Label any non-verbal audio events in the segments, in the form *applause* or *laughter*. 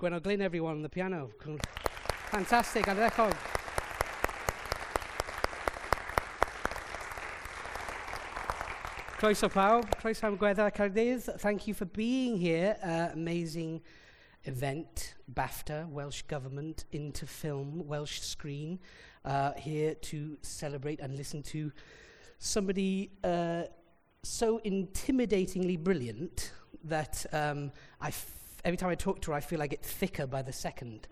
Gwen O'Glyn, everyone, on the piano. Fantastic, a record. Croeso pawb, croeso am Gweddar Caerdydd. Thank you for being here. Uh, amazing event, BAFTA, Welsh Government, into film, Welsh screen, uh, here to celebrate and listen to somebody uh, so intimidatingly brilliant that um, I every time I talk to her, I feel I get thicker by the second.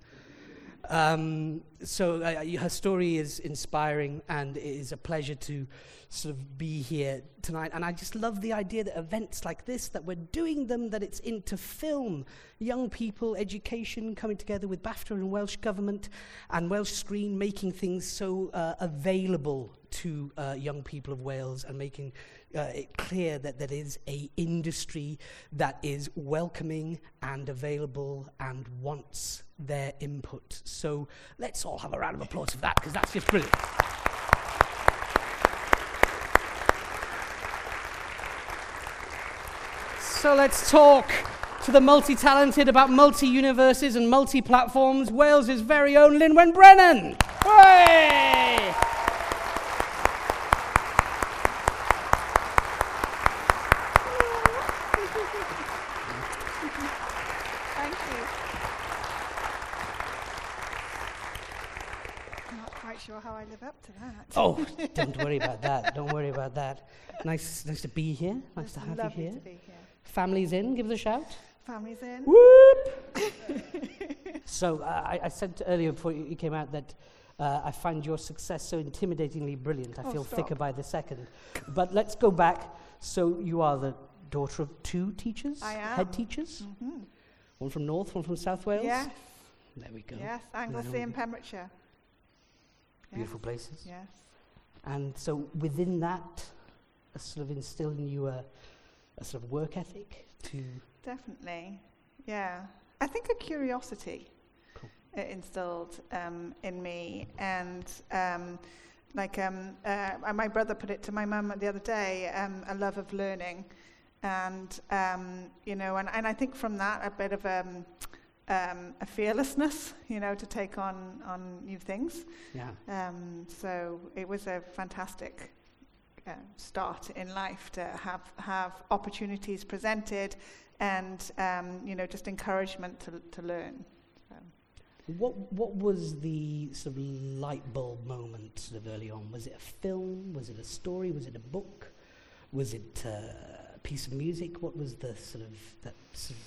Um, so uh, her story is inspiring, and it is a pleasure to sort of be here tonight. And I just love the idea that events like this, that we're doing them, that it's into film, young people, education coming together with BAFTA and Welsh government and Welsh Screen, making things so uh, available to uh, young people of Wales and making uh, clear that there is a industry that is welcoming and available and wants their input. So let's all have a round of applause for that because that's just brilliant. So let's talk to the multi-talented about multi-universes and multi-platforms, Wales' very own Lynwen Brennan. Hooray! Thank you. I'm not quite sure how I live up to that. *laughs* Oh, don't worry about that. Don't worry about that. Nice, nice to be here. Nice It's to have you here. here. Families in, give us a shout. Family's in. Whoop! *laughs* so uh, I, I said earlier before you you came out that uh, I find your success so intimidatingly brilliant. I Oh, feel thicker by the second. But let's go back. So you are the daughter of two teachers, I head teachers, Mhm. one from North, one from South Wales. Yes, There we go. yes. Anglesey and Pembrokeshire. Yes, Beautiful places. Yes. And so within that, a sort of instill in you a, a sort of work ethic to Definitely. Yeah. I think a curiosity Cool. instilled um, in me. And um, like um, uh, my brother put it to my mum the other day, um, a love of learning. And, um, you know, and, and I think from that, a bit of um, um, a fearlessness, you know, to take on, on new things. yeah. Um, so it was a fantastic uh, start in life to have have opportunities presented, and um, you know just encouragement to to learn. So, What what was the sort of light bulb moment sort of early on? Was it a film? Was it a story? Was it a book? Was it uh, a piece of music? What was the sort of that sort of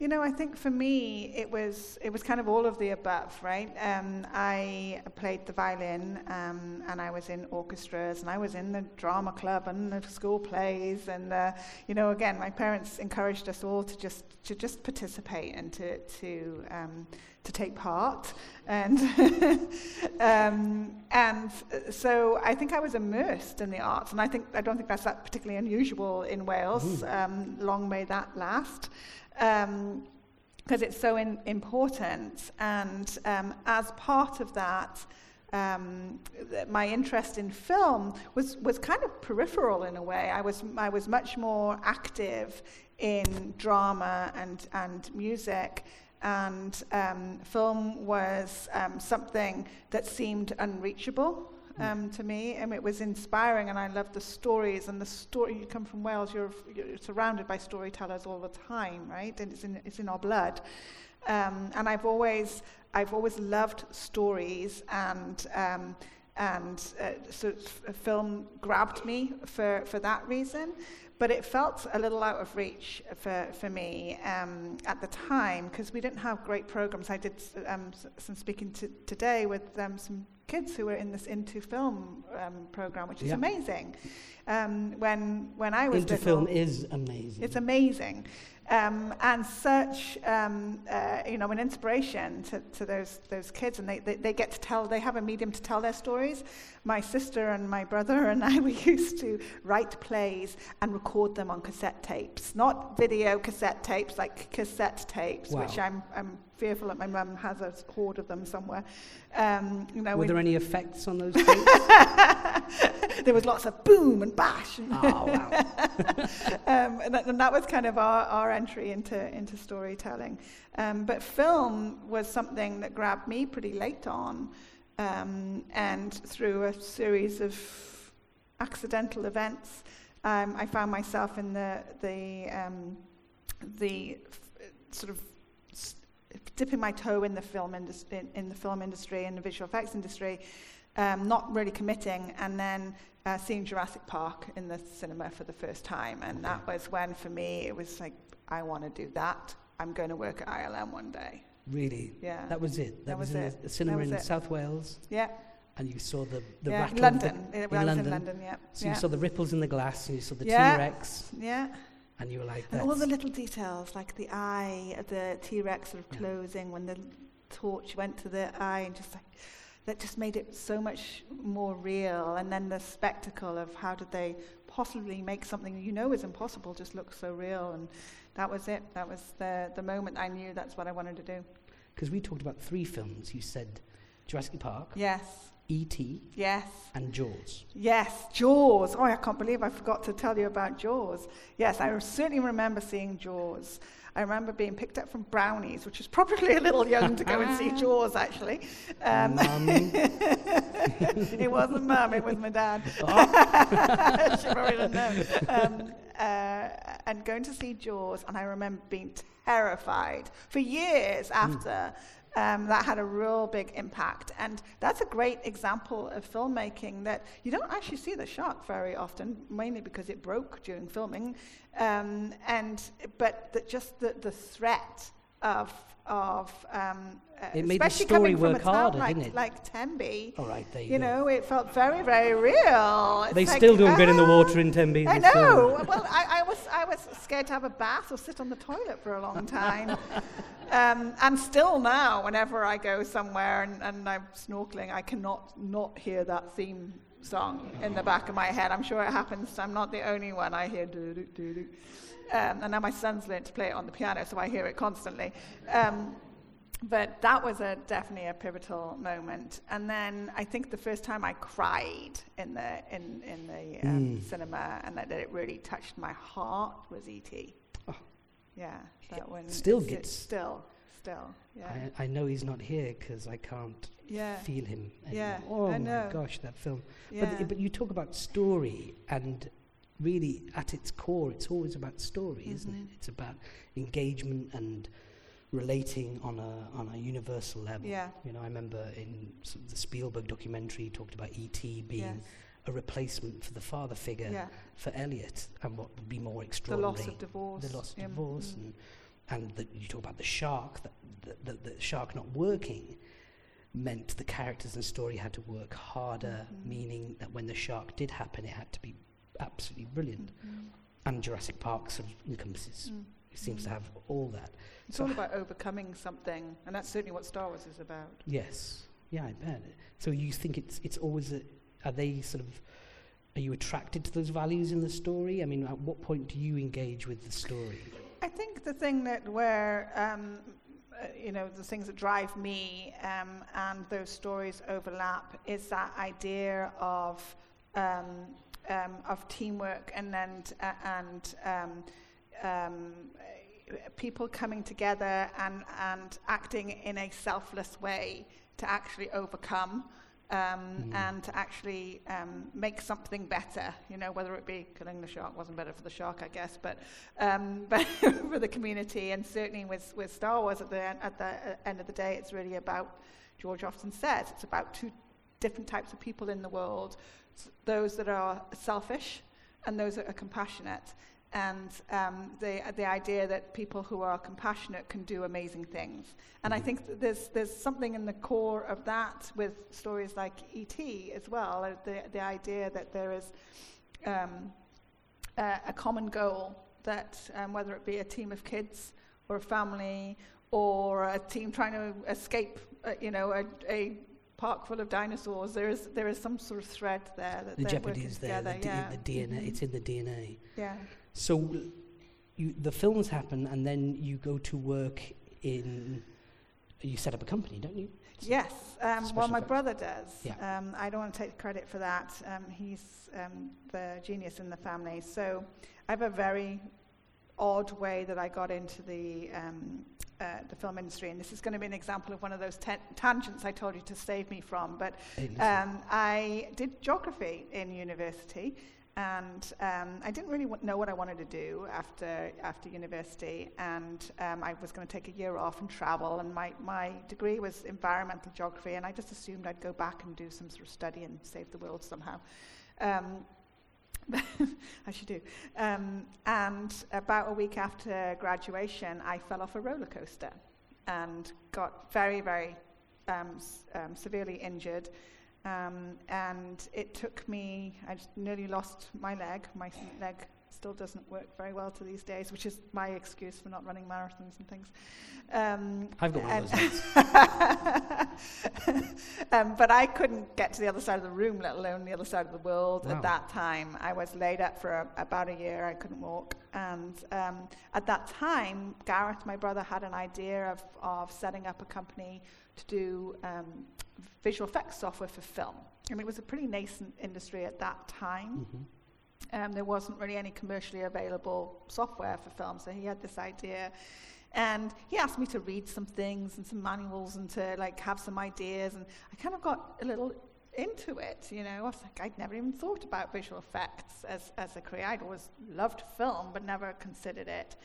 You know, I think for me it was it was kind of all of the above, right? Um, I played the violin, um, and I was in orchestras, and I was in the drama club and the school plays, and uh, you know, again, my parents encouraged us all to just to just participate and to to um, to take part, and *laughs* um, and so I think I was immersed in the arts, and I think I don't think that's that particularly unusual in Wales. Um, long may that last because it's so in, important. And um, as part of that, um, th- my interest in film was, was kind of peripheral in a way. I was, I was much more active in drama and, and music. And um, film was um, something that seemed unreachable um, to me, and it was inspiring. And I loved the stories and the story. You come from Wales, you're, you're surrounded by storytellers all the time, right? And it's in, it's in our blood. Um, and I've always, I've always loved stories, and um, and uh, so film grabbed me for, for that reason. But it felt a little out of reach for, for me um, at the time because we didn't have great programs. I did um, some speaking to, today with um, some kids who were in this Into Film um, program, which is Yeah. amazing. Um, when, when I was into little, film is amazing. it's amazing. Um, and such, um, uh, you know, an inspiration to, to those, those kids. And they, they, they get to tell, they have a medium to tell their stories. My sister and my brother *laughs* and I, we used to write plays and record them on cassette tapes. Not video cassette tapes, like cassette tapes, which I'm, I'm fearful that my mum has a hoard of them somewhere. Um, you know, Were there any effects on those *laughs* there was lots of boom and bash. And oh, wow. *laughs* um, and, that, and, that, was kind of our, our entry into, into storytelling. Um, but film was something that grabbed me pretty late on. Um, and through a series of accidental events, um, I found myself in the, the, um, the f- sort of dipping my toe in the film industry, in, the film industry and the visual effects industry, um, not really committing, and then uh, seeing Jurassic Park in the cinema for the first time. And that was when, for me, it was like, I want to do that. I'm going to work at ILM one day. Really? Yeah. That was it. That, that was, was in it. the cinema in it. South Wales. Yeah. And you saw the the yeah, rattle. London. In, London. in London. Yeah. So yeah. you saw the ripples in the glass, and you saw the yeah. T-Rex. Yeah. And you were like, all the little details, like the eye of the T-Rex sort of closing yeah. when the torch went to the eye, and just like that just made it so much more real. And then the spectacle of how did they possibly make something you know is impossible just look so real. And that was it. That was the, the moment I knew that's what I wanted to do. Because we talked about three films. You said Jurassic Park. Yes. E.T. Yes. And Jaws. Yes, Jaws. Oh, I can't believe I forgot to tell you about Jaws. Yes, I certainly remember seeing Jaws. I remember being picked up from Brownies, which was probably a little young to go and see *laughs* Jaws, actually. Um, *laughs* it wasn't mum, it was my dad. *laughs* Oh. she probably didn't know. Um, uh, and going to see Jaws, and I remember being terrified for years after. Mm. Um, that had a real big impact. And that's a great example of filmmaking that you don't actually see the shark very often, mainly because it broke during filming. Um, and but the, just the, the threat of of um, uh, it made especially the story coming work from a town harder, like, didn't it? like Tenby. All right, there you, you go. know, it felt very, very real. It's they like, still don't uh, get in the water in Tenby. I know. *laughs* well, I, I, was I was scared to have a bath or sit on the toilet for a long *laughs* time. um, and still now, whenever I go somewhere and, and I'm snorkeling, I cannot not hear that theme song in the back of my head. I'm sure it happens. I'm not the only one. I hear. Um, and now my son's learned to play it on the piano, so I hear it constantly. Um, but that was a, definitely a pivotal moment. And then I think the first time I cried in the in in the um, mm. cinema, and that, that, it really touched my heart was E.T. Oh. Yeah, that one still gets still still. Yeah, I, I know he's not here because I can't yeah. feel him. Anymore. Yeah, oh I my know. gosh, that film. Yeah. But but you talk about story and really at its core, it's always about story, mm-hmm. isn't it? It's about engagement and relating on a on a universal level. Yeah. You know, I remember in sort of the Spielberg documentary talked about E.T. being yes. a replacement for the father figure yeah. for Elliott, and what would be more extraordinary. The loss of divorce. The loss of yeah. divorce, mm. and and the, you talk about the shark. That the, the, the, shark not working meant the characters and story had to work harder, mm-hmm. meaning that when the shark did happen, it had to be absolutely brilliant. Mm-hmm. And Jurassic Park sort of encompasses. Mm. It seems to have all that. It's so all about overcoming something, and that's certainly what Star Wars is about. Yes, yeah, I bet. So you think it's it's always a, are they sort of are you attracted to those values in the story? I mean, at what point do you engage with the story? I think the thing that where um, uh, you know the things that drive me um, and those stories overlap is that idea of um, um of teamwork and and uh, and um, um, people coming together and, and acting in a selfless way to actually overcome um, mm. and to actually um, make something better. You know, whether it be killing the shark wasn't better for the shark, I guess, but um, *laughs* but for the community, and certainly with, with Star Wars at the at the uh, end of the day, it's really about. George often says it's about two different types of people in the world: those that are selfish and those that are compassionate and um, the, the idea that people who are compassionate can do amazing things. And I mm-hmm. think there's, there's something in the core of that with stories like E.T. as well, uh, the, the idea that there is um, a, a, common goal that um, whether it be a team of kids or a family or a team trying to escape, uh, you know, a, a park full of dinosaurs, there is there is some sort of thread there that the jeopardy is there. together. The, yeah. the DNA, mm-hmm. it's in the DNA. Yeah. So, you, the films happen, and then you go to work in you set up a company, don't you? Yes. Um, well, my effects. brother does. Yeah. Um, I don't want to take credit for that. Um, he's um, the genius in the family. So I have a very odd way that I got into the um, uh, the film industry, and this is going to be an example of one of those ta- tangents I told you to save me from. But um, I did geography in university, and um, I didn't really know what I wanted to do after after university. And um, I was going to take a year off and travel. And my my degree was environmental geography, and I just assumed I'd go back and do some sort of study and save the world somehow. Um, *laughs* as you do. Um, and about a week after graduation, I fell off a roller coaster and got very, very um, um, severely injured. Um, and it took me, I nearly lost my leg. My leg still doesn't work very well to these days, which is my excuse for not running marathons and things. Um, I've got one of those. *laughs* um, but I couldn't get to the other side of the room, let alone the other side of the world Wow. at that time. I was laid up for a, about a year. I couldn't walk. And um, at that time, Gareth, my brother, had an idea of, of setting up a company to do um, visual effects software for film. I mean, it was a pretty nascent industry at that time. Mhm. Um, there wasn't really any commercially available software for film, so he had this idea. And he asked me to read some things and some manuals and to like have some ideas, and I kind of got a little into it. You know, I was like, I'd never even thought about visual effects as as a career. I'd always loved film, but never considered it.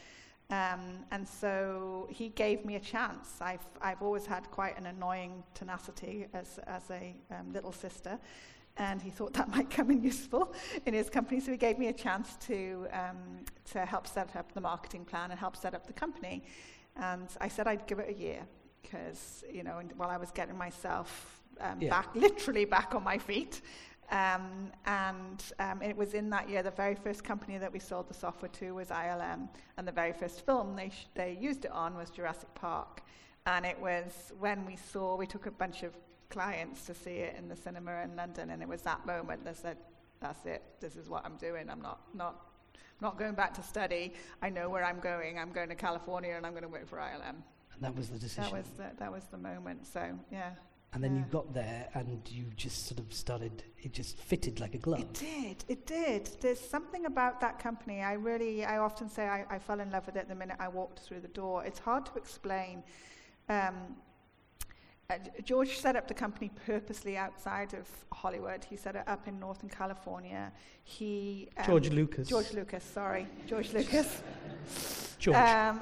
Um, and so he gave me a chance. I've I've always had quite an annoying tenacity as as a um, little sister, and he thought that *laughs* might come in useful in his company. So he gave me a chance to um, to help set up the marketing plan and help set up the company. And I said I'd give it a year because you know, and while I was getting myself um, Yeah. back, *laughs* literally back on my feet. Um, and um, it was in that year, the very first company that we sold the software to was ILM, and the very first film they, sh- they used it on was Jurassic Park. And it was when we saw, we took a bunch of clients to see it in the cinema in London, and it was that moment they said, "That's it. This is what I'm doing. I'm not not not going back to study. I know where I'm going. I'm going to California, and I'm going to work for ILM." And that was the decision. That was the, that was the moment. So yeah. and then you got there and you just sort of started, it just fitted like a glove. It did. It did. There's something about that company. I really, I often say I, I fell in love with it the minute I walked through the door. It's hard to explain. Um, uh, George set up the company purposely outside of Hollywood. He set it up in Northern California. He um, George Lucas. George Lucas. Sorry, George Lucas. George. Um,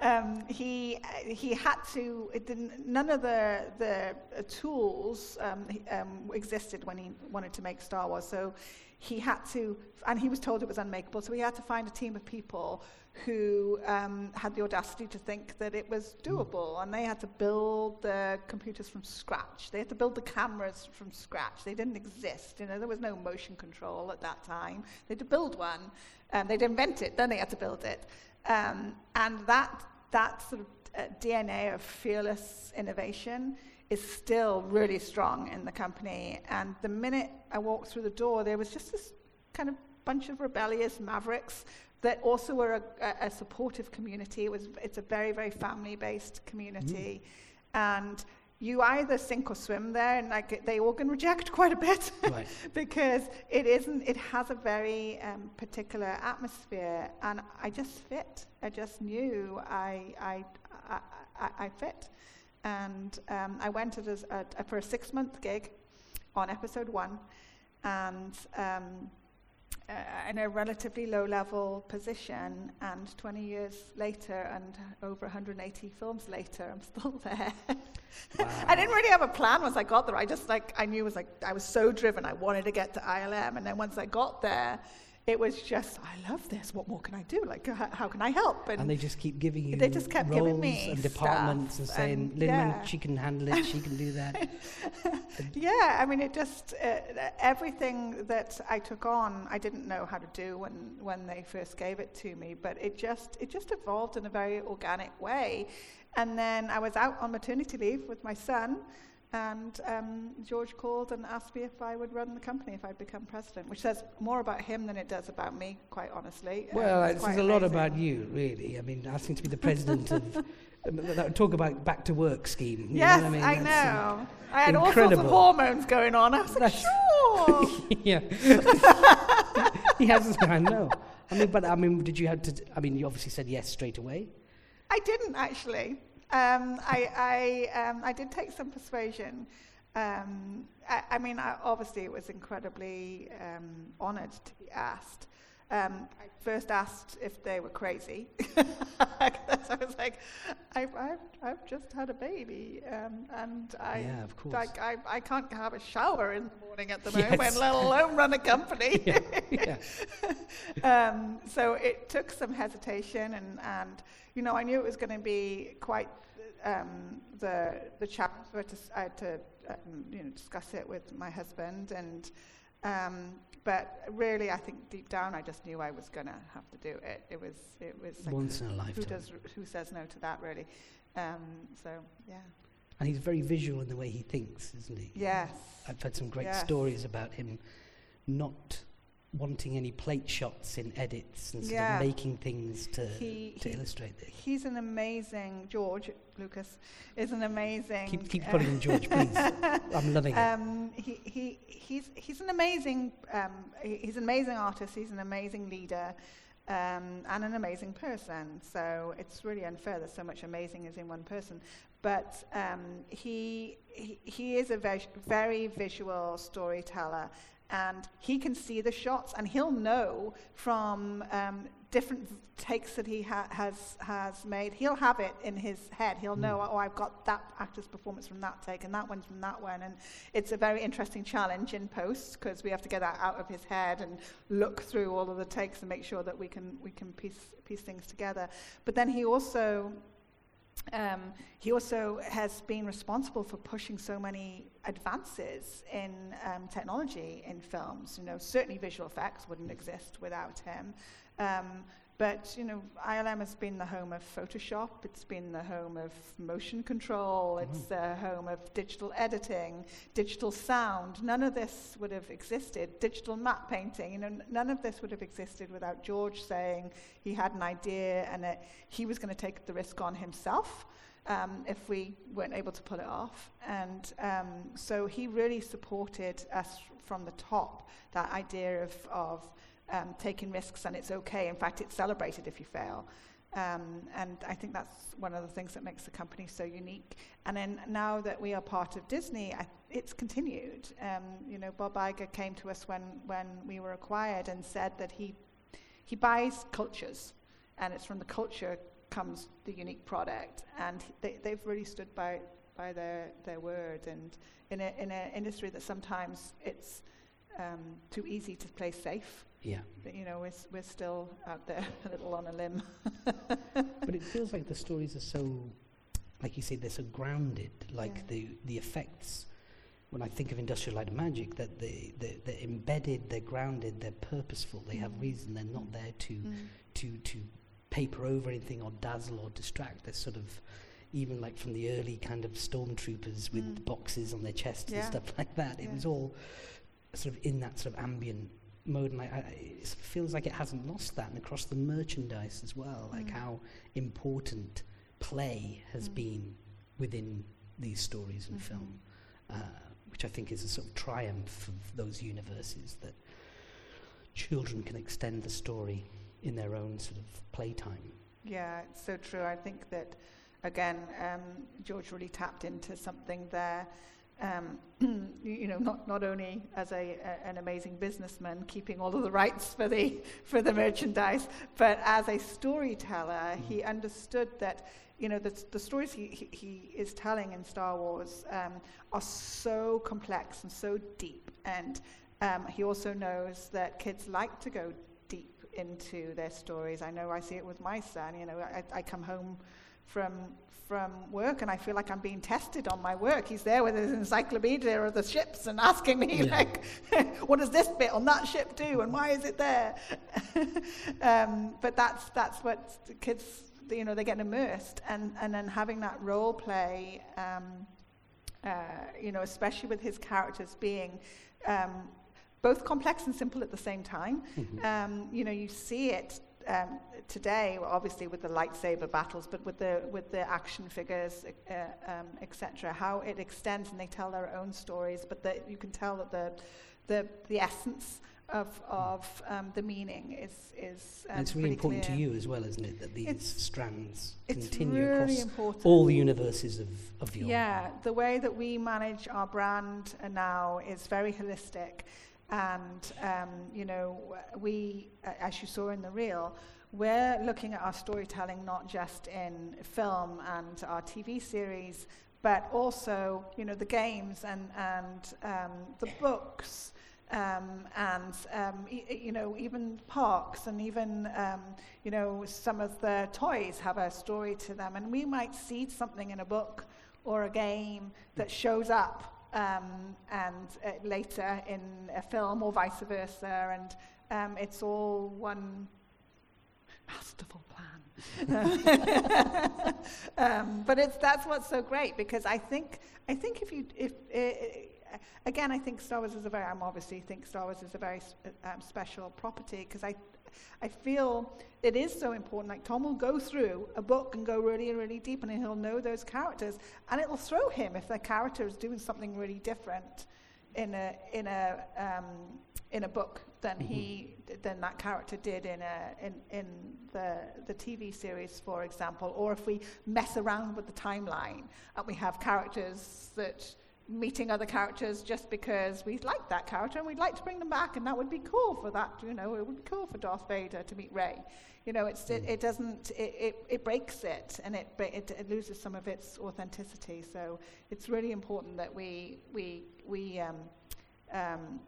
*laughs* um, he he had to. It didn't. None of the the uh, tools um, he- um, existed when he wanted to make Star Wars. So he had to, and he was told it was unmakeable. So he had to find a team of people who um, had the audacity to think that it was doable, and they had to build the computers from scratch. They had to build the cameras from scratch. They didn't exist. You know, there was no motion control at that time. They had to build one. Um, they'd invent it, then they had to build it. Um, and that, that sort of uh, DNA of fearless innovation is still really strong in the company. And the minute I walked through the door, there was just this kind of bunch of rebellious mavericks that also were a, a, a supportive community. It was, it's a very, very family-based community. And you either sink or swim there, and like they all can reject quite a bit Right. *laughs* because it isn't. It has a very um, particular atmosphere, and I just fit. I just knew I I I, I, I fit, and um, I went it as a, a, for a six-month gig on episode one, and. Um, uh, in a relatively low-level position, and 20 years later, and over 180 films later, I'm still *laughs* there. I didn't really have a plan once I got there. I just like I knew it was like I was so driven. I wanted to get to ILM, and then once I got there, it was just I love this. What more can I do? Like how, how can I help? And they just keep giving you They just kept roles giving me and departments and saying, and yeah. she can handle it, she can do that. *laughs* yeah, I mean, it just uh, everything that I took on, I didn't know how to do when when they first gave it to me, but it just it just evolved in a very organic way. And then I was out on maternity leave with my son, and um, George called and asked me if I would run the company if I'd become president, which says more about him than it does about me, quite honestly. Um, Well, it's it says a lot about you, really. I mean, asking to be the president of *laughs* Talk about back to work scheme. yes, know I, mean? I know. uh, I had all sorts incredible. of hormones going on. I was like, That's- sure. *laughs* yeah. *laughs* he hasn't. I know. I mean, but I mean, did you have to? I mean, you obviously said yes straight away. I didn't actually. Um, I, I, um, I did take some persuasion. Um, I, I mean, I, obviously, it was incredibly um, honoured to be asked. Um, I first asked if they were crazy. *laughs* 'Cause I was like, I've, I've, I've just had a baby, um, and I, Yeah, of course. like, I, I can't have a shower in the morning at the *laughs* Yes. moment, let alone run a company. *laughs* Yeah, yeah. um, so it took some hesitation, and, and you know, I knew it was going to be quite um, the the challenge. So I had to, s- I had to um, you know discuss it with my husband, and um, but really, I think deep down, I just knew I was going to have to do it. It was it was like, Once in a lifetime. who does who says no to that really? Um, so yeah, And he's very visual in the way he thinks, isn't he? yes, I've heard some great Yes. stories about him not wanting any plate shots in edits and sort Yeah. of making things to, He- to he- illustrate this. he's an amazing George Lucas is an amazing. Keep, keep uh, putting in George, please. *laughs* I'm loving it. Um, he, he, he's, he's an amazing um, he's an amazing artist. He's an amazing leader, um, and an amazing person. So it's really unfair that so much amazing is in one person. But um, he, he he is a very visual storyteller, and he can see the shots, and he'll know from um, different takes that he ha- has has made. He'll have it in his head. He'll know, oh, I've got that actor's performance from that take, and that one's from that one, and it's a very interesting challenge in post because we have to get that out of his head and look through all of the takes and make sure that we can we can piece piece things together. But then he also um, he also has been responsible for pushing so many advances in um, technology in films. You know, certainly visual effects wouldn't exist without him. Um, but you know, ILM has been the home of Photoshop. It's been the home of motion control. It's the home of digital editing, digital sound. None of this would have existed. Digital matte painting. You know, n- none of this would have existed without George saying he had an idea and that he was going to take the risk on himself um, if we weren't able to pull it off. And um, so he really supported us from the top. That idea of of um, taking risks and it's okay. In fact, it's celebrated if you fail. Um, and I think that's one of the things that makes the company so unique. And then now that we are part of Disney, I, it's continued. Um, you know, Bob Iger came to us when, when we were acquired and said that he, he buys cultures, and it's from the culture comes the unique product. And they, they've really stood by, by their, their word. And in an in a industry that sometimes it's um, too easy to play safe, Yeah. that, you know, we're, we're still out there *laughs* a little on a limb. *laughs* But it feels like the stories are so, like you say, they're so grounded. Like Yeah. the the effects. When I think of Industrial Light and Magic, that they they they're embedded, they're grounded, they're purposeful. They have Mm. reason. They're not there to Mm. to to paper over anything or dazzle or distract. They're sort of even like from the early kind of stormtroopers with Mm. boxes on their chests Yeah. and stuff *laughs* like that. It was all sort of in that sort of ambient mode, and I, I, it sort of feels like it hasn't lost that, and across the merchandise as well, like Mm. how important play has Mm. been within these stories and Mhm. film, uh, which I think is a sort of triumph of those universes that children can extend the story in their own sort of playtime. Yeah, it's so true. I think that, again, um, George really tapped into something there. Um, *clears throat* you, know, not, not only as a, a, an amazing businessman, keeping all of the rights for the, *laughs* for the merchandise, but as a storyteller, he understood that, you know, the, the stories he, he, he is telling in Star Wars um, are so complex and so deep. And um, he also knows that kids like to go deep into their stories. I know I see it with my son. You know, I, I come home from from work and I feel like I'm being tested on my work. He's there with his encyclopedia of the ships and asking me Yeah. like, *laughs* what does this bit on that ship do and why is it there? *laughs* um, but that's that's what the kids, you know, they get immersed and and then having that role play. Um, uh, you know, especially with his characters being um, both complex and simple at the same time. Mhm. Um, you know, you see it um, today, obviously with the lightsaber battles, but with the with the action figures, uh, um, etc., how it extends and they tell their own stories, but the, you can tell that the the the essence of of um, the meaning is is. Um, it's really important clear. to you as well, isn't it, that these It's- strands continue really across important. all the universes of of your. Yeah, the way that we manage our brand now is very holistic. And, um, you know, we, as you saw in the reel, we're looking at our storytelling not just in film and our TV series, but also, you know, the games and, and um, the books. Um, and um, e- you know even parks and even um, you know some of the toys have a story to them and we might see something in a book or a game that shows up um, and uh, later in a film or vice versa and um, it's all one masterful plan. *laughs* Um, but it's that's what's so great because I think I think if you if uh, again I think Star Wars is a very I'm obviously think Star Wars is a very sp- um, special property because I I feel it is so important. Like Tom will go through a book and go really, really deep, and he'll know those characters, and it will throw him if the character is doing something really different in a in a um, in a book than he than that character did in a in in the the TV series, for example, or if we mess around with the timeline and we have characters that meeting other characters just because we like that character and we'd like to bring them back and that would be cool for that you know it would be cool for Darth Vader to meet Rey. You know it's it, it doesn't it, it, it breaks it and it, it it loses some of its authenticity. So it's really important that we we we um, um,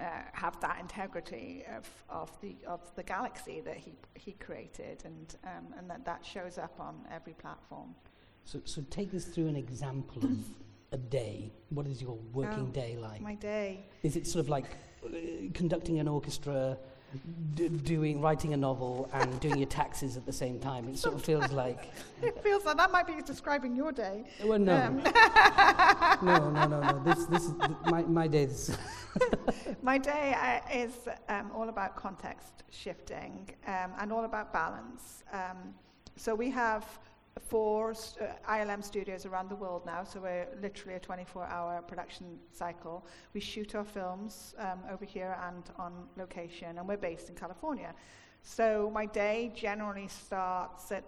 uh, have that integrity of, of the of the galaxy that he he created and um, and that that shows up on every platform. So, so take us through an example of *laughs* a day. What is your working Oh, day like? my day Is it sort of like uh, conducting an orchestra, d- doing writing a novel, and doing your taxes at the same time? It sort of feels like. *laughs* it feels like that might be describing your day Well, no, Um, *laughs* no, no, no, no. This, this is th- my my days. *laughs* My day uh, is um, all about context shifting um, and all about balance. Um, so we have four st- uh, ILM studios around the world now, so we're literally a 24-hour production cycle. We shoot our films um, over here and on location, and we're based in California. So my day generally starts at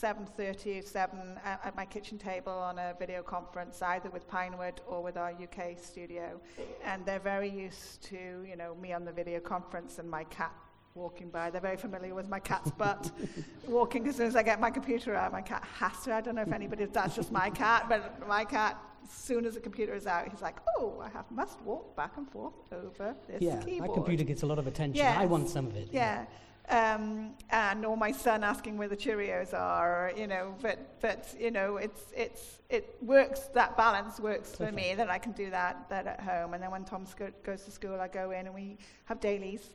7.30, 7 at, at my kitchen table on a video conference, either with Pinewood or with our UK studio. And they're very used to, you know, me on the video conference and my cat walking by. They're very familiar with my cat's butt *laughs* walking as soon as I get my computer out. My cat has to. I don't know if anybody, that's just my cat, but my cat, as soon as the computer is out, he's like, oh, I have, must walk back and forth over this yeah, keyboard. my computer gets a lot of attention. Yes. I want some of it. Yeah. Um, and or my son asking where the Cheerios are, or, you know, but, but, you know, it's, it's, it works, that balance works for me, that I can do that, that at home. And then when Tom sco- goes to school, I go in and we have dailies.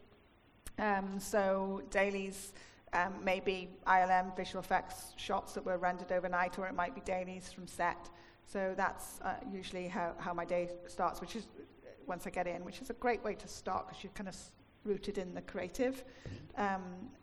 Um, so dailies um, maybe ILM visual effects shots that were rendered overnight, or it might be dailies from set. So that's uh, usually how, how my day starts, which is once I get in, which is a great way to start because you're kind of rooted in the creative. Um,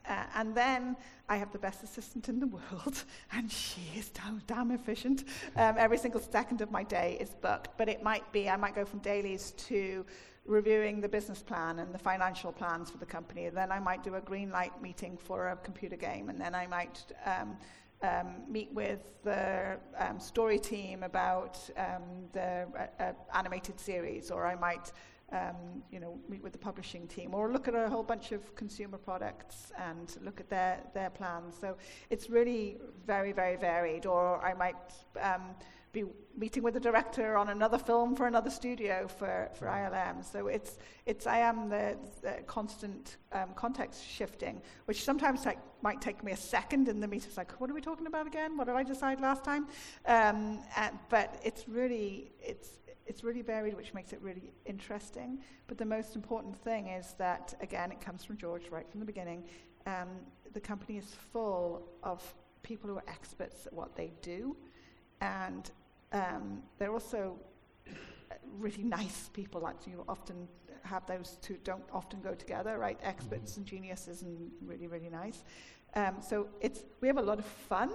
uh, and then I have the best assistant in the world, *laughs* and she is damn, damn efficient. Um, every single second of my day is booked, but it might be, I might go from dailies to reviewing the business plan and the financial plans for the company. Then I might do a green light meeting for a computer game, and then I might um, um, meet with the um, story team about um, the uh, uh, animated series, or I might, um, you know, meet with the publishing team, or look at a whole bunch of consumer products and look at their their plans. So it's really very very varied. Or I might. Um, be meeting with the director on another film for another studio for, for ILM. So it's, it's I am the, the constant um, context shifting, which sometimes like, might take me a second in the meeting. It's like, what are we talking about again? What did I decide last time? Um, and, but it's really, it's, it's really varied, which makes it really interesting. But the most important thing is that, again, it comes from George right from the beginning. Um, the company is full of people who are experts at what they do. And um, they're also really nice people. Like you often have those two don't often go together, right? Experts mm-hmm. and geniuses, and really, really nice. Um, so it's we have a lot of fun.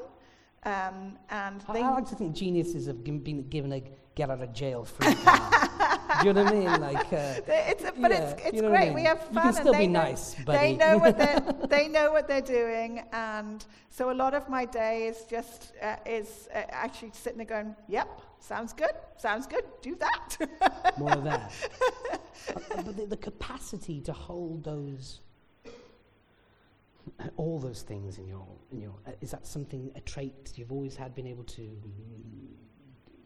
Um, and I, I, like to think geniuses have been given a get out of jail free Do you know what I mean? Like, uh, *laughs* it's a, but yeah, it's, it's you know great. I mean? We have fun. You can still be know, nice, buddy. They know what they're *laughs* they know what they're doing, and so a lot of my day is just uh, is uh, actually sitting there going, "Yep, sounds good, sounds good. Do that." More of that. *laughs* Uh, but the, the capacity to hold those *clears throat* all those things in your in your uh, is that something a trait you've always had been able to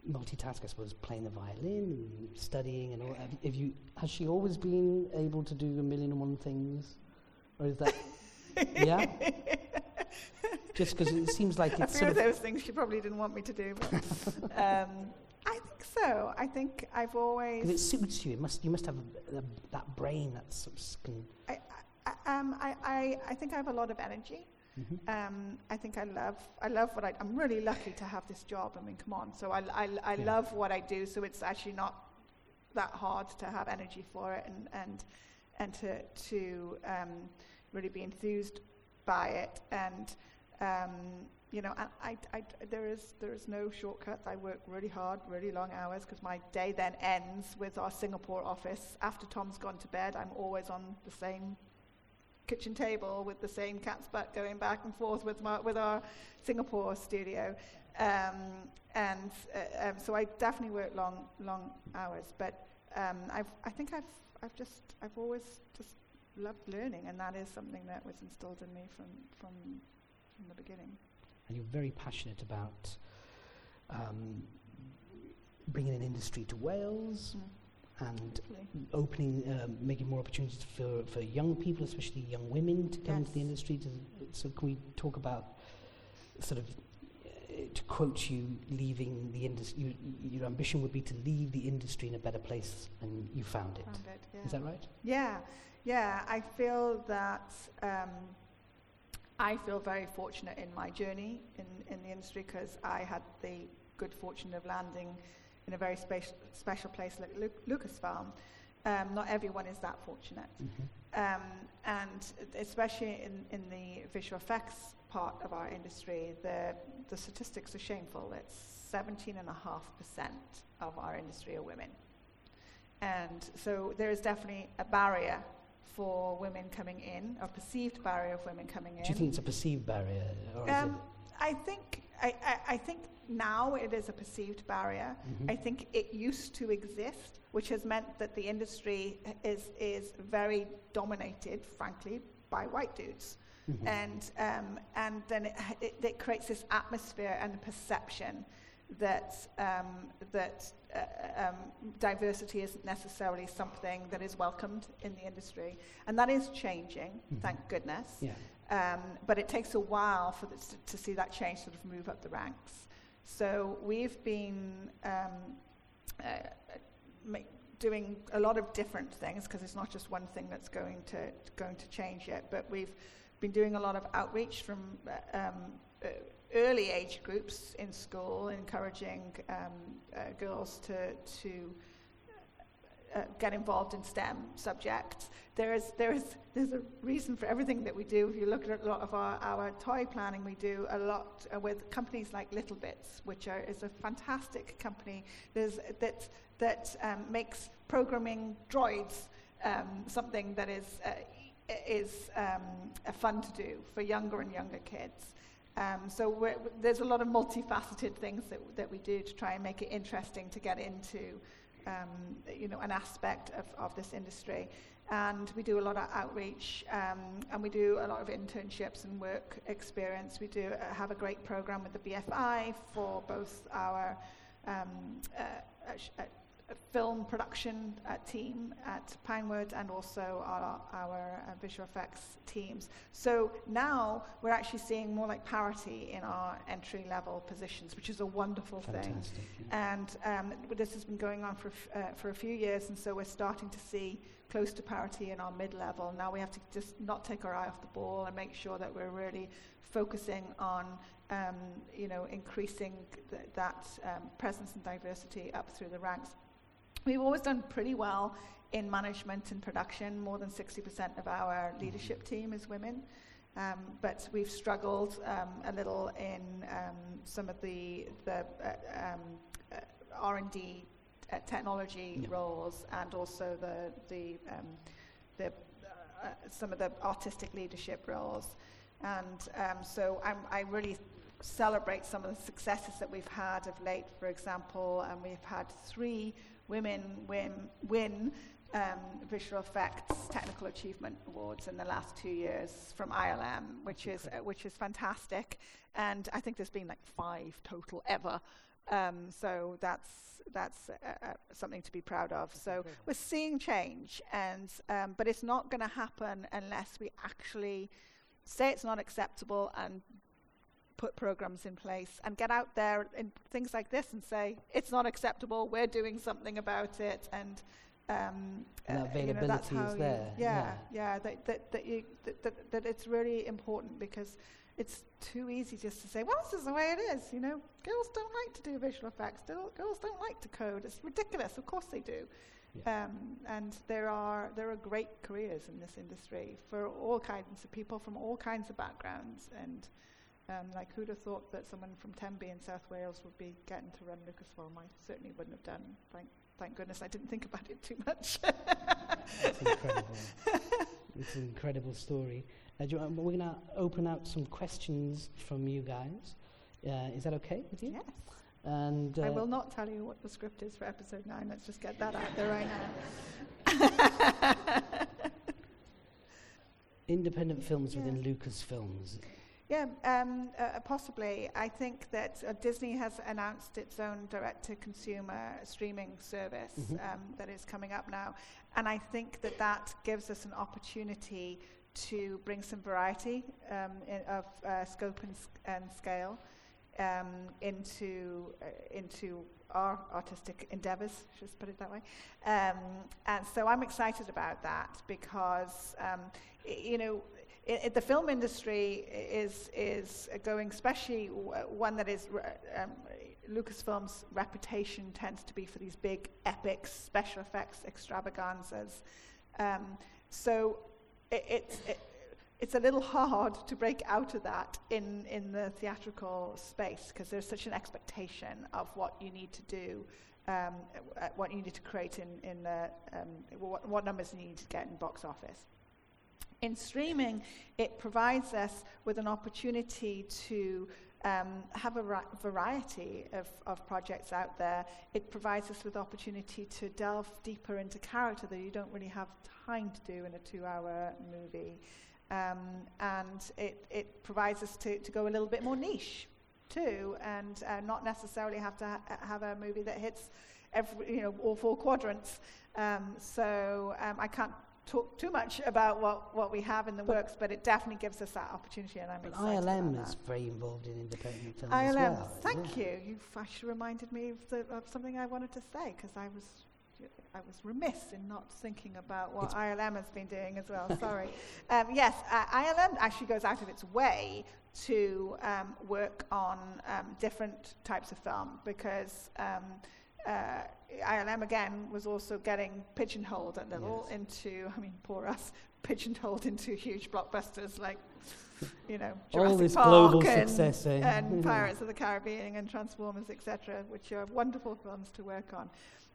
multitask, I suppose, playing the violin and studying and all. Have, have you? Has she always been able to do a million and one things, or is that? *laughs* yeah. Just because it seems like it's. A few of those things she probably didn't want me to do, but *laughs* um, I think so. I think I've always. Because it suits you. It must. You must have a, a, that brain that's. Can I, I, um, I, I, I think I have a lot of energy. Mm-hmm. Um, I think I love I love what I I'm really lucky to have this job. I mean, come on. So I I, I yeah. love what I do. So it's actually not that hard to have energy for it and and and to to um, really be enthused by it. And um, you know, I, I, I, there is there is no shortcuts. I work really hard, really long hours because my day then ends with our Singapore office. After Tom's gone to bed, I'm always on the same kitchen table with the same cat's butt going back and forth with, my, with our Singapore studio. Um, and uh, um, so I definitely work long, long hours. But um, I've, I think I've, I've just, I've always just loved learning, and that is something that was instilled in me from, from, from the beginning. And you're very passionate about um, bringing an industry to Wales. Mm and opening, um, making more opportunities for, for young people, especially young women, to come yes. into the industry. To, so, can we talk about sort of, uh, to quote you, leaving the industry? You, your ambition would be to leave the industry in a better place, and you found it. Found it yeah. Is that right? Yeah, yeah. I feel that. Um, I feel very fortunate in my journey in, in the industry because I had the good fortune of landing in a very spe- special place like Lu- Lucasfilm. Um, not everyone is that fortunate. Mm-hmm. Um, and especially in, in the visual effects part of our industry, the, the statistics are shameful. It's 17.5% of our industry are women. And so there is definitely a barrier for women coming in, a perceived barrier of women coming in. Do you think it's a perceived barrier? Um, I think I, I, I, think now it is a perceived barrier. Mm-hmm. I think it used to exist, which has meant that the industry is, is very dominated, frankly, by white dudes. Mm-hmm. And, um, and then it, it, it, creates this atmosphere and perception that, um, that uh, um, diversity isn't necessarily something that is welcomed in the industry. And that is changing, mm-hmm. thank goodness. Yeah. Um, but it takes a while for this, to see that change sort of move up the ranks. So we've been um, uh, doing a lot of different things because it's not just one thing that's going to going to change yet. But we've been doing a lot of outreach from uh, um, uh, early age groups in school, encouraging um, uh, girls to to uh, get involved in STEM subjects. There is, there is, there's a reason for everything that we do. If you look at a lot of our, our toy planning, we do a lot uh, with companies like littleBits, which are, is a fantastic company there's, that, that um, makes programming droids um, something that is, uh, is um, fun to do for younger and younger kids. Um, so there's a lot of multifaceted things that, that we do to try and make it interesting to get into um, you know, an aspect of, of this industry. And we do a lot of outreach um, and we do a lot of internships and work experience. We do uh, have a great program with the BFI for both our um, uh, uh, film production uh, team at Pinewood and also our, our uh, visual effects teams. So now we're actually seeing more like parity in our entry level positions, which is a wonderful Fantastic, thing. Yeah. And um, this has been going on for, uh, for a few years, and so we're starting to see close to parity in our mid level. Now we have to just not take our eye off the ball and make sure that we're really focusing on um, you know, increasing th- that um, presence and diversity up through the ranks. We've always done pretty well in management and production. More than 60% of our leadership team is women. Um, but we've struggled um, a little in um, some of the, the uh, um, uh, R&D uh, technology yeah. roles and also the, the, um, the, uh, some of the artistic leadership roles. And um, so I'm, I really celebrate some of the successes that we've had of late. For example, and we've had three women win, win um, visual effects technical achievement awards in the last two years from ILM, which is uh, which is fantastic. And I think there's been like five total ever. Um, so that's that's uh, uh, something to be proud of. That's so incredible. we're seeing change, and um, but it's not going to happen unless we actually say it's not acceptable and put programs in place and get out there in things like this and say it's not acceptable. We're doing something about it, and um, and that availability you know, that's how is there. You, yeah, yeah, yeah, that, that, that, you, that, that, that it's really important because it's too easy just to say, well, this is the way it is. You know, girls don't like to do visual effects. Girls don't like to code. It's ridiculous. Of course they do. Yeah. Um, and there are there are great careers in this industry for all kinds of people from all kinds of backgrounds. And um, like, who'd have thought that someone from Tenby in South Wales would be getting to run Lucas Lucasfilm? I certainly wouldn't have done. Thank thank goodness I didn't think about it too much. That's incredible. it's an incredible story. Uh, you, um, we're going to open out some questions from you guys. Uh, is that okay with you? Yes. And uh, I will not tell you what the script is for episode nine. Let's just get that out there right now. *laughs* Independent films yeah. within Lucasfilms. Yeah, um, uh, possibly. I think that uh, Disney has announced its own direct-to-consumer streaming service mm-hmm. um, that is coming up now, and I think that that gives us an opportunity to bring some variety um, in, of uh, scope and, and scale um, into uh, into our artistic endeavours, just put it that way. Um, and so I'm excited about that because, um, you know, it, the film industry is, is going, especially one that is, um, Lucasfilm's reputation tends to be for these big epics, special effects extravaganzas. Um, so it, it, it, it's a little hard to break out of that in, in the theatrical space because there's such an expectation of what you need to do, um, what you need to create in, in the, um, what, what numbers you need to get in box office. In streaming, it provides us with an opportunity to um, have a variety of, of projects out there. It provides us with opportunity to delve deeper into character that you don't really have time to do in a two-hour movie. Um, and it, it provides us to, to go a little bit more niche too, and uh, not necessarily have to ha- have a movie that hits every, you know, all four quadrants. Um, so um, I can't talk too much about what, what we have in the but works, but it definitely gives us that opportunity, and I'm but excited ILM is very involved in independent film ILM, as well. Thank you. You've actually reminded me of, the, of something I wanted to say because I was I was remiss in not thinking about what it's ILM has been doing as well. Sorry. *laughs* um, yes, uh, ILM actually goes out of its way to um, work on um, different types of film because um, uh, ILM again was also getting pigeonholed a little yes. into, I mean, poor us, *laughs* pigeonholed into huge blockbusters like, you know, Jurassic All this Park global and, success, eh? and *laughs* Pirates of the Caribbean and Transformers, etc., which are wonderful films to work on.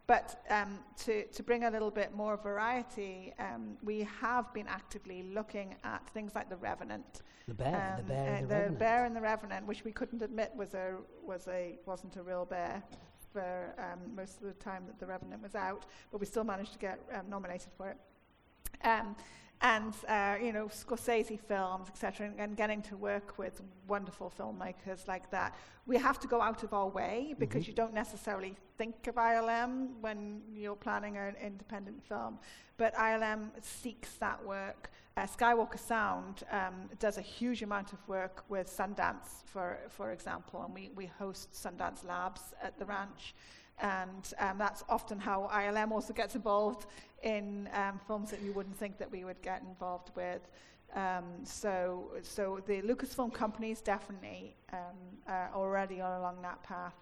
But um, to, to bring a little bit more variety, um, we have been actively looking at things like The Revenant. The bear, um, the bear, uh, the, the Revenant. bear and the Revenant, which we couldn't admit was a was a wasn't a real bear for um, most of the time that The Revenant was out, but we still managed to get um, nominated for it. Um, and uh, you know Scorsese films, etc., and, and, getting to work with wonderful filmmakers like that. We have to go out of our way because mm-hmm. you don't necessarily think of ILM when you're planning an independent film, but ILM seeks that work. Uh, Skywalker Sound um, does a huge amount of work with Sundance, for for example, and we we host Sundance Labs at the ranch. And um, that's often how ILM also gets involved in um, films that you wouldn't think that we would get involved with. Um, so, so the Lucasfilm companies definitely um, are already on along that path.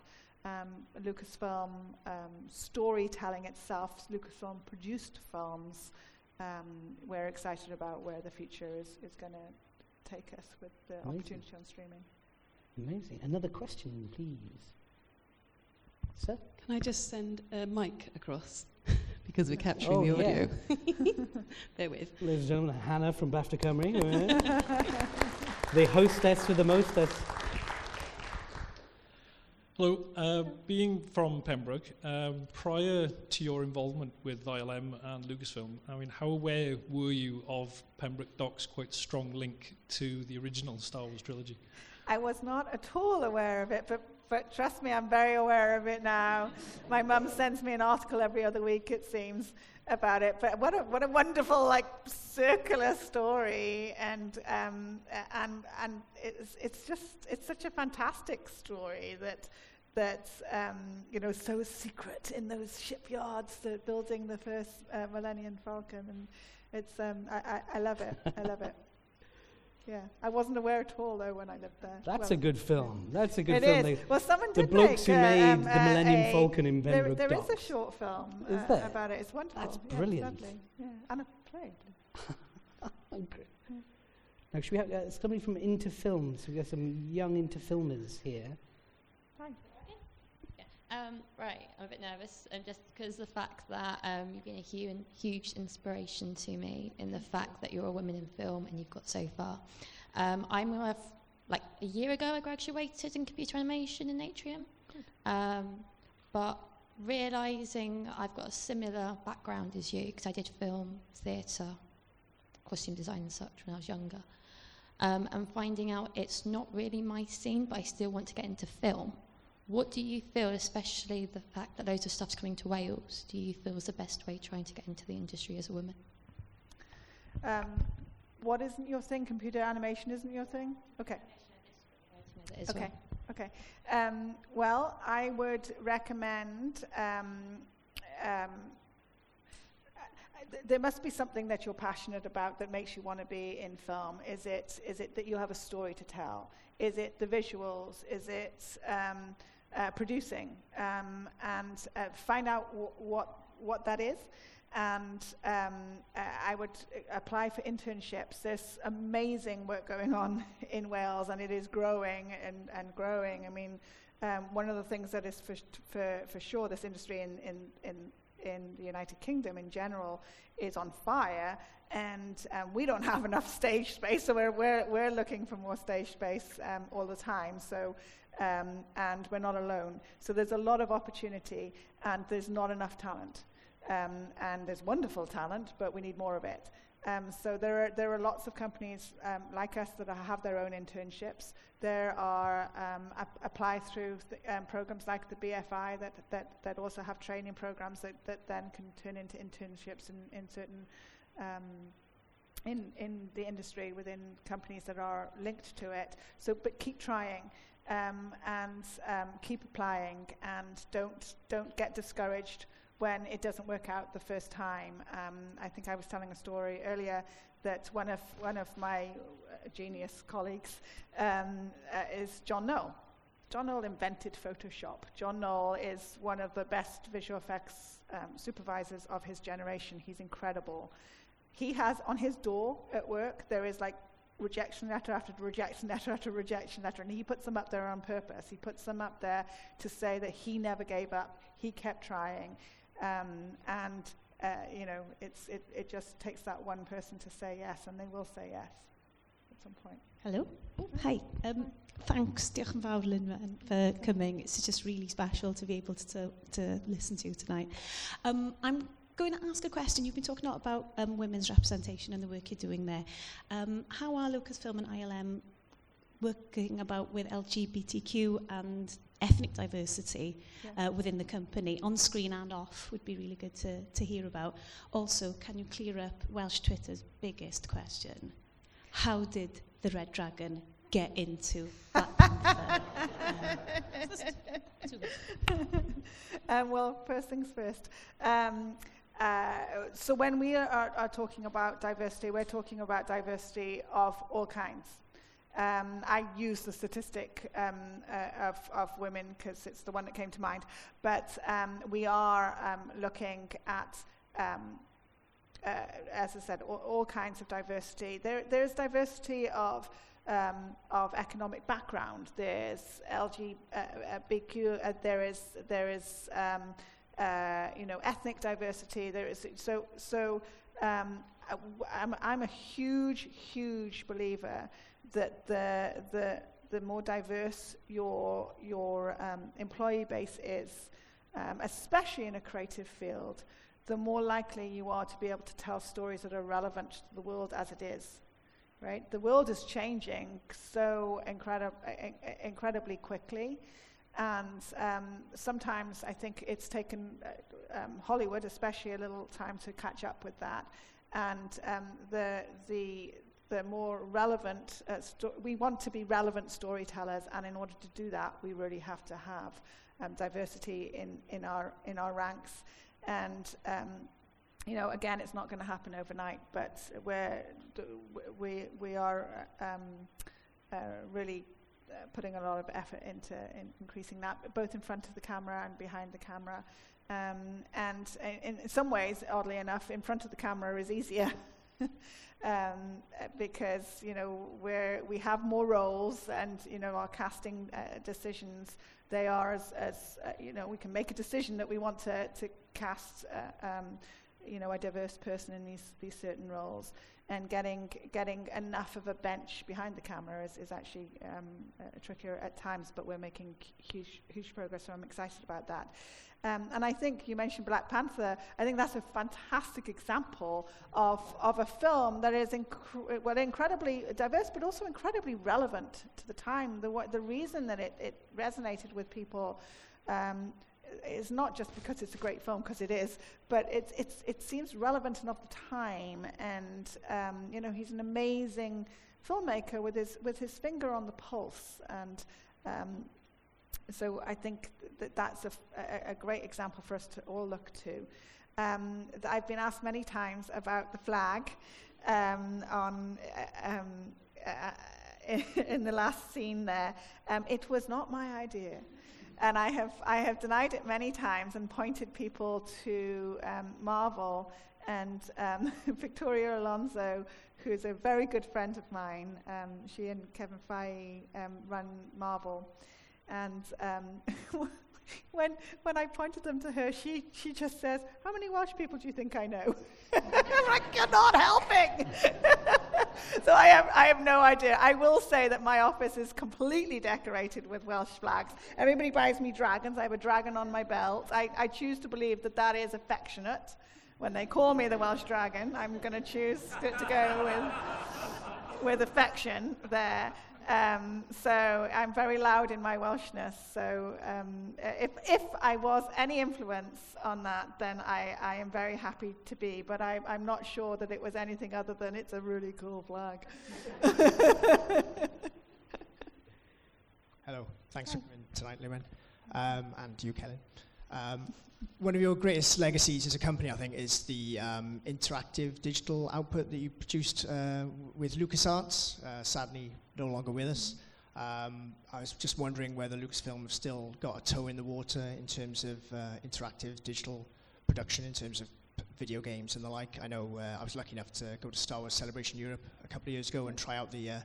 um, Lucasfilm um, storytelling itself, Lucasfilm produced films. Um, we're excited about where the future is, is going to take us with the Amazing. opportunity on streaming. Amazing. Another question, please. Sir? Can I just send a mic across? *laughs* because we're capturing Oh, the yeah. audio. *laughs* Bear with. Ladies and gentlemen, Hannah from BAFTA Cymru. the hostess with the mostess. Hello. Uh, being from Pembroke, um, prior to your involvement with ILM and Lucasfilm, I mean, how aware were you of Pembroke Dock's quite strong link to the original Star Wars trilogy? I was not at all aware of it, but, but trust me, I'm very aware of it now. My mum sends me an article every other week, it seems, about it. But what a, what a wonderful, like, circular story. And, um, and, and it's, it's just, it's such a fantastic story that, that um, you know, so secret in those shipyards, the, building the first uh, Millennium Falcon. And it's, um, I, I, I love it. I love it. Yeah, I wasn't aware at all though when I lived there. That's Well, a good film. That's a good it film. is. They- Well, someone did the blokes make, who uh, made um, the Millennium a- Falcon in There, there is a short film uh, about it. It's wonderful. That's Yeah, it's brilliant. lovely. Yeah, and a play. *laughs* Okay. Now, should we have uh, somebody from Interfilms? So we got some young Interfilmers here. Um, right, I'm a bit nervous, um, just because the fact that um, you've been a huge, huge inspiration to me in the fact that you're a woman in film and you've got so far. Um, I'm a, like a year ago, I graduated in computer animation in Atrium, um, but realizing I've got a similar background as you, because I did film, theatre, costume design and such when I was younger, um, and finding out it's not really my scene, but I still want to get into film. What do you feel, especially the fact that loads of stuff's coming to Wales, do you feel is the best way trying to get into the industry as a woman? Um, what isn't your thing? Computer animation isn't your thing? Okay. With it as Okay. well. Okay. Um, well, I would recommend. Um, um, there must be something that you're passionate about that makes you want to be in film. Is it is it that you have a story to tell? Is it the visuals? Is it um, uh, producing? Um, and uh, find out w- what what that is. And um, uh, I would uh, apply for internships. There's amazing work going on *laughs* in Wales, and it is growing and, and growing. I mean, um, one of the things that is for, for, for sure this industry in, in, in, in the United Kingdom in general is on fire, and um, we don't *laughs* have enough stage space, so we're, we're, we're looking for more stage space um, all the time. So, um, and we're not alone. So there's a lot of opportunity, and there's not enough talent. Um, and there's wonderful talent, but we need more of it. Um, so there are, there are lots of companies um, like us that have their own internships. There are um, ap- apply through th- um, programs like the BFI that, that, that also have training programs that, that then can turn into internships in, in certain um, in, in the industry within companies that are linked to it. So, but keep trying um, and um, keep applying and don't don't get discouraged when it doesn't work out the first time. Um, I think I was telling a story earlier that one of one of my uh, genius colleagues um, uh, is John Knoll. John Knoll invented Photoshop. John Knoll is one of the best visual effects um, supervisors of his generation. He's incredible. He has on his door at work, there is like rejection letter after rejection letter after rejection letter, and he puts them up there on purpose. He puts them up there to say that he never gave up, he kept trying. Um, and, uh, you know, it's, it, it just takes that one person to say yes, and they will say yes at some point. Hello. Hi. Um, thanks, diolch yn for coming. It's just really special to be able to, to listen to you tonight. Um, I'm going to ask a question. You've been talking a lot about um, women's representation and the work you're doing there. Um, how are Lucasfilm and ILM working about with LGBTQ and ethnic diversity Yeah. uh, within the company, on screen and off, would be really good to, to hear about. Also, can you clear up Welsh Twitter's biggest question? How did the Red Dragon get into Black Panther? *laughs* Um, um, well, first things first. Um, uh, so when we are, are, talking about diversity, we're talking about diversity of all kinds. Um, I use the statistic um, uh, of, of women because it's the one that came to mind. But um, we are um, looking at, um, uh, as I said, all, all, kinds of diversity. There, there's diversity of um, of economic background. There's LGBTQ. Uh, uh, there is there is uh, you know ethnic diversity. There is so so. Um, I'm, I'm a huge, huge believer that the, the, the more diverse your, your um, employee base is, um, especially in a creative field, the more likely you are to be able to tell stories that are relevant to the world as it is. Right? The world is changing so incredi- incredibly quickly. And um, sometimes I think it's taken uh, um, Hollywood, especially, a little time to catch up with that. And um, the, the, the more relevant, uh, sto- we want to be relevant storytellers, and in order to do that, we really have to have um, diversity in, in, our, in our ranks. And, um, you know, again, it's not going to happen overnight, but we're, we, we are um, uh, really putting a lot of effort into in increasing that, both in front of the camera and behind the camera. Um, and in, in some ways, oddly enough, in front of the camera is easier. *laughs* um, because you know we we have more roles and you know our casting uh, decisions they are as, as uh, you know we can make a decision that we want to, to cast uh, um, you know a diverse person in these these certain roles and getting getting enough of a bench behind the camera is, is actually um, uh, trickier at times but we're making huge huge progress so I'm excited about that um, and I think you mentioned Black Panther. I think that's a fantastic example of, of a film that is inc- well, incredibly diverse, but also incredibly relevant to the time. The, the reason that it, it resonated with people um, is not just because it's a great film, because it is, but it's, it's, it seems relevant enough the time. And, um, you know, he's an amazing filmmaker with his, with his finger on the pulse. And um, so I think that that's a, a, great example for us to all look to. Um, I've been asked many times about the flag um, on, uh, um, uh, *laughs* in the last scene there. Um, it was not my idea. And I have, I have denied it many times and pointed people to um, Marvel and um, *laughs* Victoria Alonso, who is a very good friend of mine. she and Kevin Feige run Marvel. And um, *laughs* when, when I pointed them to her, she, she just says, How many Welsh people do you think I know? *laughs* I'm like, You're not helping. *laughs* so I have, I have no idea. I will say that my office is completely decorated with Welsh flags. Everybody buys me dragons. I have a dragon on my belt. I, I choose to believe that that is affectionate. When they call me the Welsh dragon, I'm going to choose to go with, with affection there. Um, so I'm very loud in my Welshness. So um, if, if I was any influence on that, then I, I am very happy to be. But I, I'm not sure that it was anything other than it's a really cool flag. *laughs* Hello. Thanks for coming tonight, Lumen, um, and you, Kellen. Um, one of your greatest legacies as a company, I think, is the um, interactive digital output that you produced uh, with LucasArts, uh, sadly no longer with us. Um, I was just wondering whether Lucasfilm have still got a toe in the water in terms of uh, interactive digital production, in terms of video games and the like. I know uh, I was lucky enough to go to Star Wars Celebration Europe a couple of years ago and try out the uh,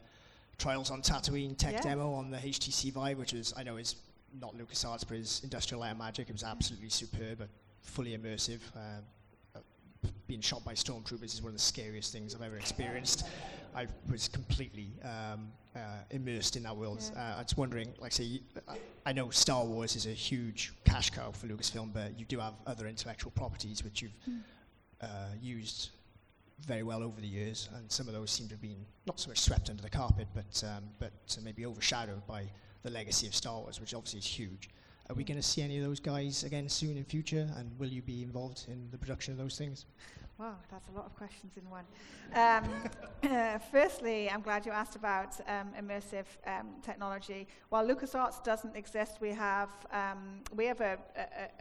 Trials on Tatooine tech yeah. demo on the HTC Vive, which is, I know is not LucasArts, but is Industrial Light and Magic. It was absolutely superb, fully immersive. Uh, uh, being shot by stormtroopers is one of the scariest things I've ever experienced. I was completely um, uh, immersed in that world. Yeah. Uh, I was wondering, like, say, I know Star Wars is a huge cash cow for Lucasfilm, but you do have other intellectual properties which you've mm. uh, used very well over the years, and some of those seem to have been not so much swept under the carpet, but um, but maybe overshadowed by the legacy of Star Wars, which obviously is huge. Are we going to see any of those guys again soon in future, and will you be involved in the production of those things? Wow, that's a lot of questions in one. Um, *laughs* uh, firstly, I'm glad you asked about um, immersive um, technology. While LucasArts doesn't exist, we have um, we have a,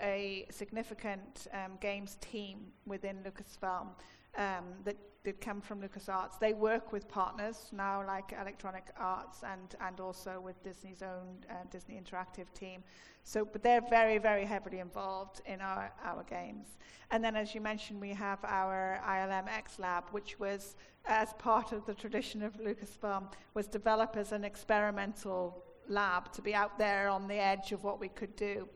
a, a significant um, games team within Lucasfilm. Um, that did come from LucasArts. They work with partners now, like Electronic Arts, and and also with Disney's own uh, Disney Interactive team. So, but they're very, very heavily involved in our our games. And then, as you mentioned, we have our ILM X Lab, which was as part of the tradition of Lucasfilm, was developed as an experimental lab to be out there on the edge of what we could do.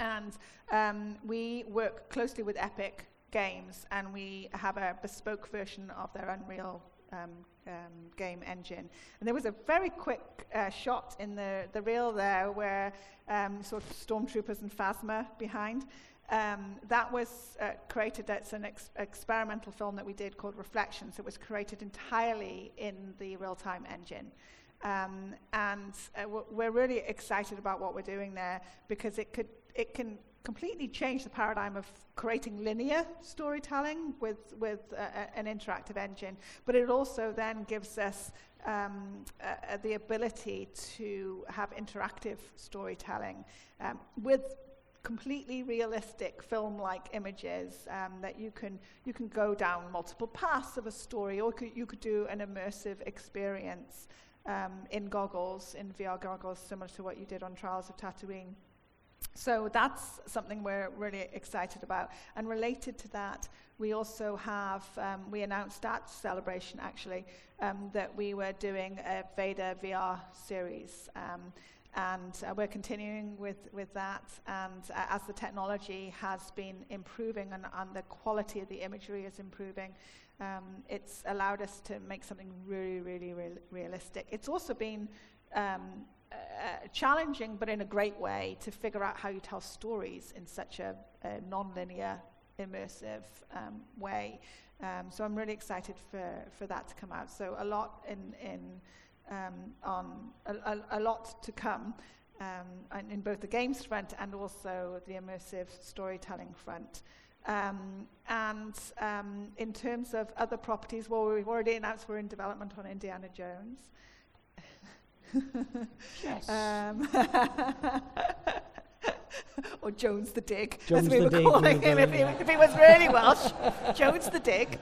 And um, we work closely with Epic Games, and we have a bespoke version of their Unreal um, um, game engine. And there was a very quick uh, shot in the, the reel there where um, sort of stormtroopers and Phasma behind. Um, that was uh, created, that's an ex- experimental film that we did called Reflections. It was created entirely in the real time engine. Um, and uh, we're really excited about what we're doing there because it could it can completely changed the paradigm of creating linear storytelling with with uh, an interactive engine. But it also then gives us um, uh, the ability to have interactive storytelling um, with completely realistic film-like images um, that you can you can go down multiple paths of a story, or could, you could do an immersive experience um, in goggles, in VR goggles, similar to what you did on Trials of Tatooine. So that's something we're really excited about. And related to that, we also have, um, we announced at Celebration actually, um, that we were doing a Vader VR series. Um, and uh, we're continuing with, with that. And uh, as the technology has been improving and, and the quality of the imagery is improving, um, it's allowed us to make something really, really real- realistic. It's also been um, uh, challenging, but in a great way, to figure out how you tell stories in such a, a non-linear, immersive um, way. Um, so I'm really excited for, for that to come out. So a lot in, in um, on a, a, a, lot to come um, in both the games front and also the immersive storytelling front. Um, and um, in terms of other properties, well, we've already announced we're in development on Indiana Jones. *laughs* yes. Um, *laughs* or Jones the Dig, Jones as we were Dig, calling him if he, if he was really Welsh. *laughs* Jones the Dig.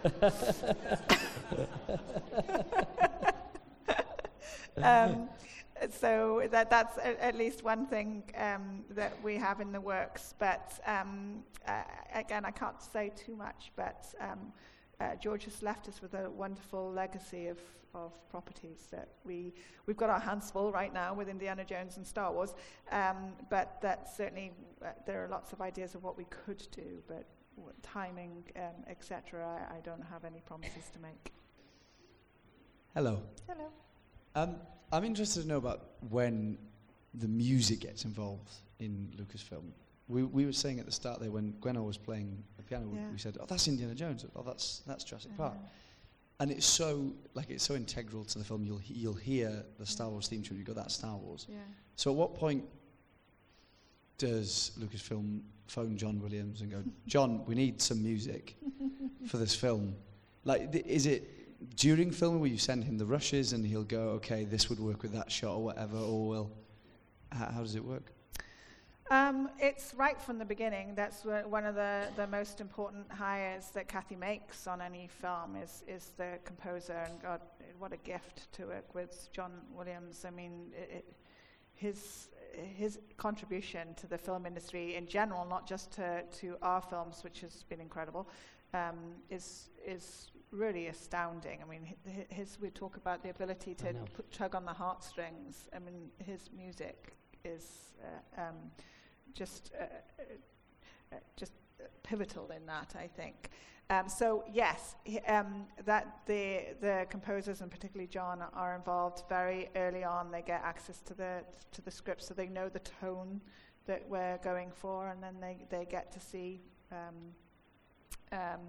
*laughs* um, so that, that's a, at least one thing um, that we have in the works. But um, uh, again, I can't say too much, but um, uh, George has left us with a wonderful legacy of, of properties that we, we've got our hands full right now with Indiana Jones and Star Wars. Um, but that certainly, uh, there are lots of ideas of what we could do, but what timing, um, etc., I, I don't have any promises to make. Hello. Hello. Um, I'm interested to know about when the music gets involved in Lucasfilm. We, we were saying at the start there when Gwenno was playing piano, we- Yeah. we said, "Oh, that's Indiana Jones. Oh, that's that's Jurassic Park." Uh, And it's so like it's so integral to the film. You'll you'll hear the Star Wars theme tune. You've got that Star Wars. yeah. So at what point does Lucasfilm phone John Williams and go, *laughs* John, we need some music *laughs* for this film? Like, th- is it during filming where you send him the rushes and he'll go, okay, this would work with that shot or whatever, or will, how, how does it work? Um, it's right from the beginning. That's one of the, the most important hires that Kathy makes on any film is, is the composer. And God, what a gift to work with John Williams. I mean, it, it, his, his contribution to the film industry in general, not just to, to our films, which has been incredible, um, is, is really astounding. I mean, hi- his, we talk about the ability to put, tug on the heartstrings. I mean, his music is uh, um, just uh, uh, just pivotal in that, I think. Um, so yes, um, that the the composers and particularly John are involved very early on. They get access to the to the script, so they know the tone that we're going for, and then they, they get to see, um, um,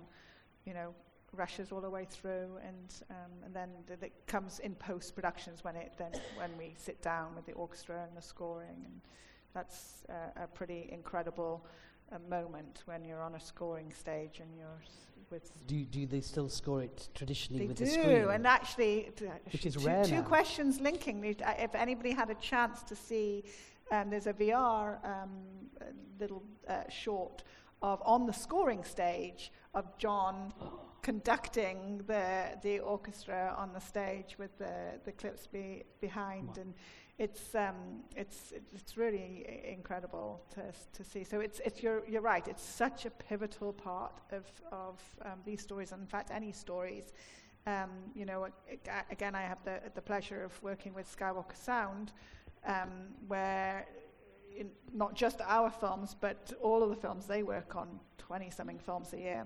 you know, rushes all the way through, and um, and then th- it comes in post productions when it then when we sit down with the orchestra and the scoring, and that's uh, a pretty incredible uh, moment when you're on a scoring stage and you're s- with Do, do they still score it traditionally they with do, the screen? and actually, Which is two, rare two now. questions linking. If anybody had a chance to see, um, there's a VR um, little uh, short of on the scoring stage of John conducting the the orchestra on the stage with the the clips be, behind, Wow. and it's um, it's it's really incredible to to see. So it's it's you're you're right. It's such a pivotal part of of um, these stories, and in fact, any stories. Um, you know, again, I have the the pleasure of working with Skywalker Sound, um, where not just our films, but all of the films they work on, 20 something films a year,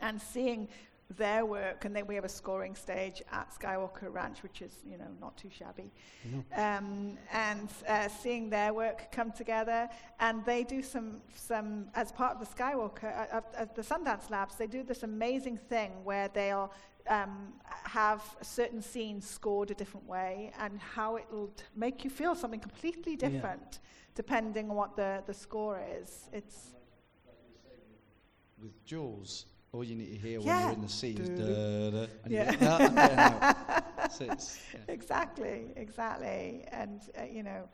and seeing their work, and then we have a scoring stage at Skywalker Ranch, which is, you know, not too shabby. Um, and uh, seeing their work come together, and they do some, some as part of the Skywalker, uh, uh, uh, the Sundance Labs, they do this amazing thing where they'll um, have certain scenes scored a different way, and how it will t- make you feel something completely Yeah. different depending on what the, the score is. It's With Jaws, all you need to hear when you're in the scene is Do-do. da-da, and Yeah. you go, "Ah, no." So *laughs* yeah. exactly, exactly. And, uh, you know,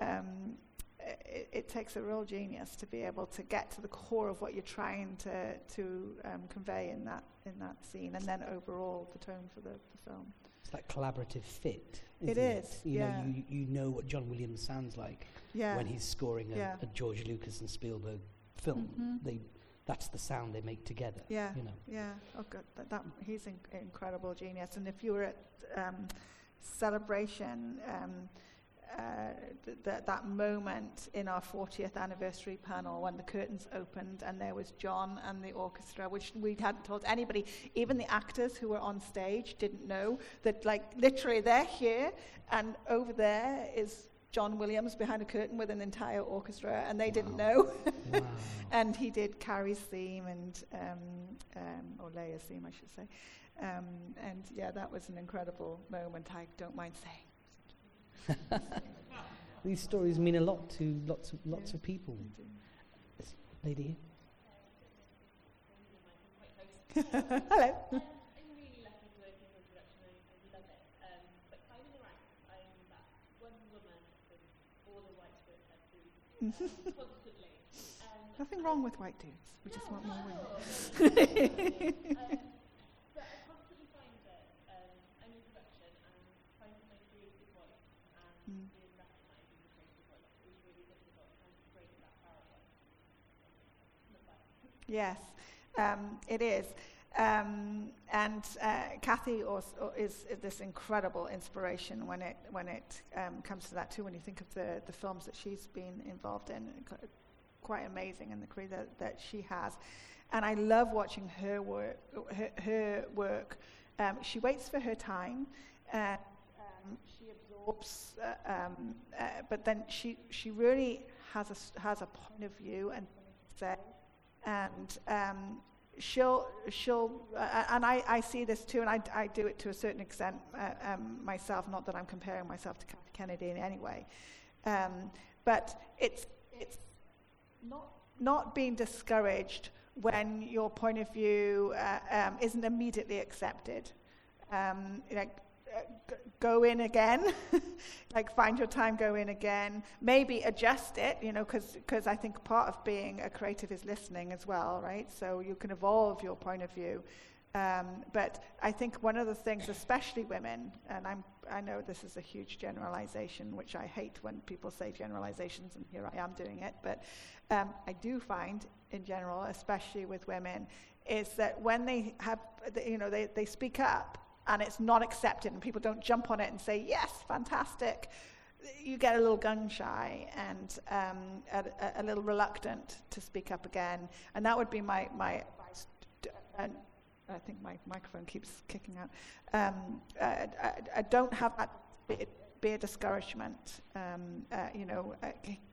um, it, it takes a real genius to be able to get to the core of what you're trying to, to um, convey in that, in that scene, and then overall the tone for the, the film. It's that collaborative fit. It isn't is, You yeah. know, you, you know what John Williams sounds like Yeah. when he's scoring a, Yeah. a George Lucas and Spielberg film. Mhm. They, that's the sound they make together. Yeah, You know. yeah. Oh, God, that, that he's an incredible genius. And if you were at um, celebration, um, uh, th- th- that moment in our 40th anniversary panel when the curtains opened and there was John and the orchestra, which we hadn't told anybody, even the actors who were on stage didn't know that, like, literally they're here and over there is John Williams behind a curtain with an entire orchestra, and they didn't know. *laughs* Wow. *laughs* and he did Carrie's theme and um, um, or Leia's theme, I should say. Um, and yeah, that was an incredible moment. I don't mind saying. *laughs* These stories mean a lot to lots of lots Yeah. of people. This lady. Hello. Nothing wrong with white dudes. We just want more women. *laughs* Mm. Yes, um, it is. Um, and uh, Kathy also is, is this incredible inspiration when it when it um, comes to that too. When you think of the, the films that she's been involved in, quite amazing in the career that, that she has. And I love watching her work. Her, her work. Um, she waits for her time. Um, she absorbs, uh, um, uh, but then she she really has a has a point of view and say and um, she'll she'll uh, and I, I see this too and I, I do it to a certain extent uh, um, myself not that I'm comparing myself to Kennedy in any way. Um, but it's it's not not being discouraged when your point of view uh, um, isn't immediately accepted. Um, go in again *laughs* like find your time go in again. Maybe adjust it you know because i think part of being a creative is listening as well right? So you can evolve your point of view. Um, but i think one of the things especially women and i'm i know this is a huge generalization which i hate when people say generalizations and here i am doing it but um, i do find in general especially with women is that when they have you know they, they speak up and it's not accepted and people don't jump on it and say yes fantastic. You get a little gun shy and um, a, a, little reluctant to speak up again. And that would be my, my advice. And I think my microphone keeps kicking out. Um, uh, I, I don't have that be a discouragement um, uh, you know uh,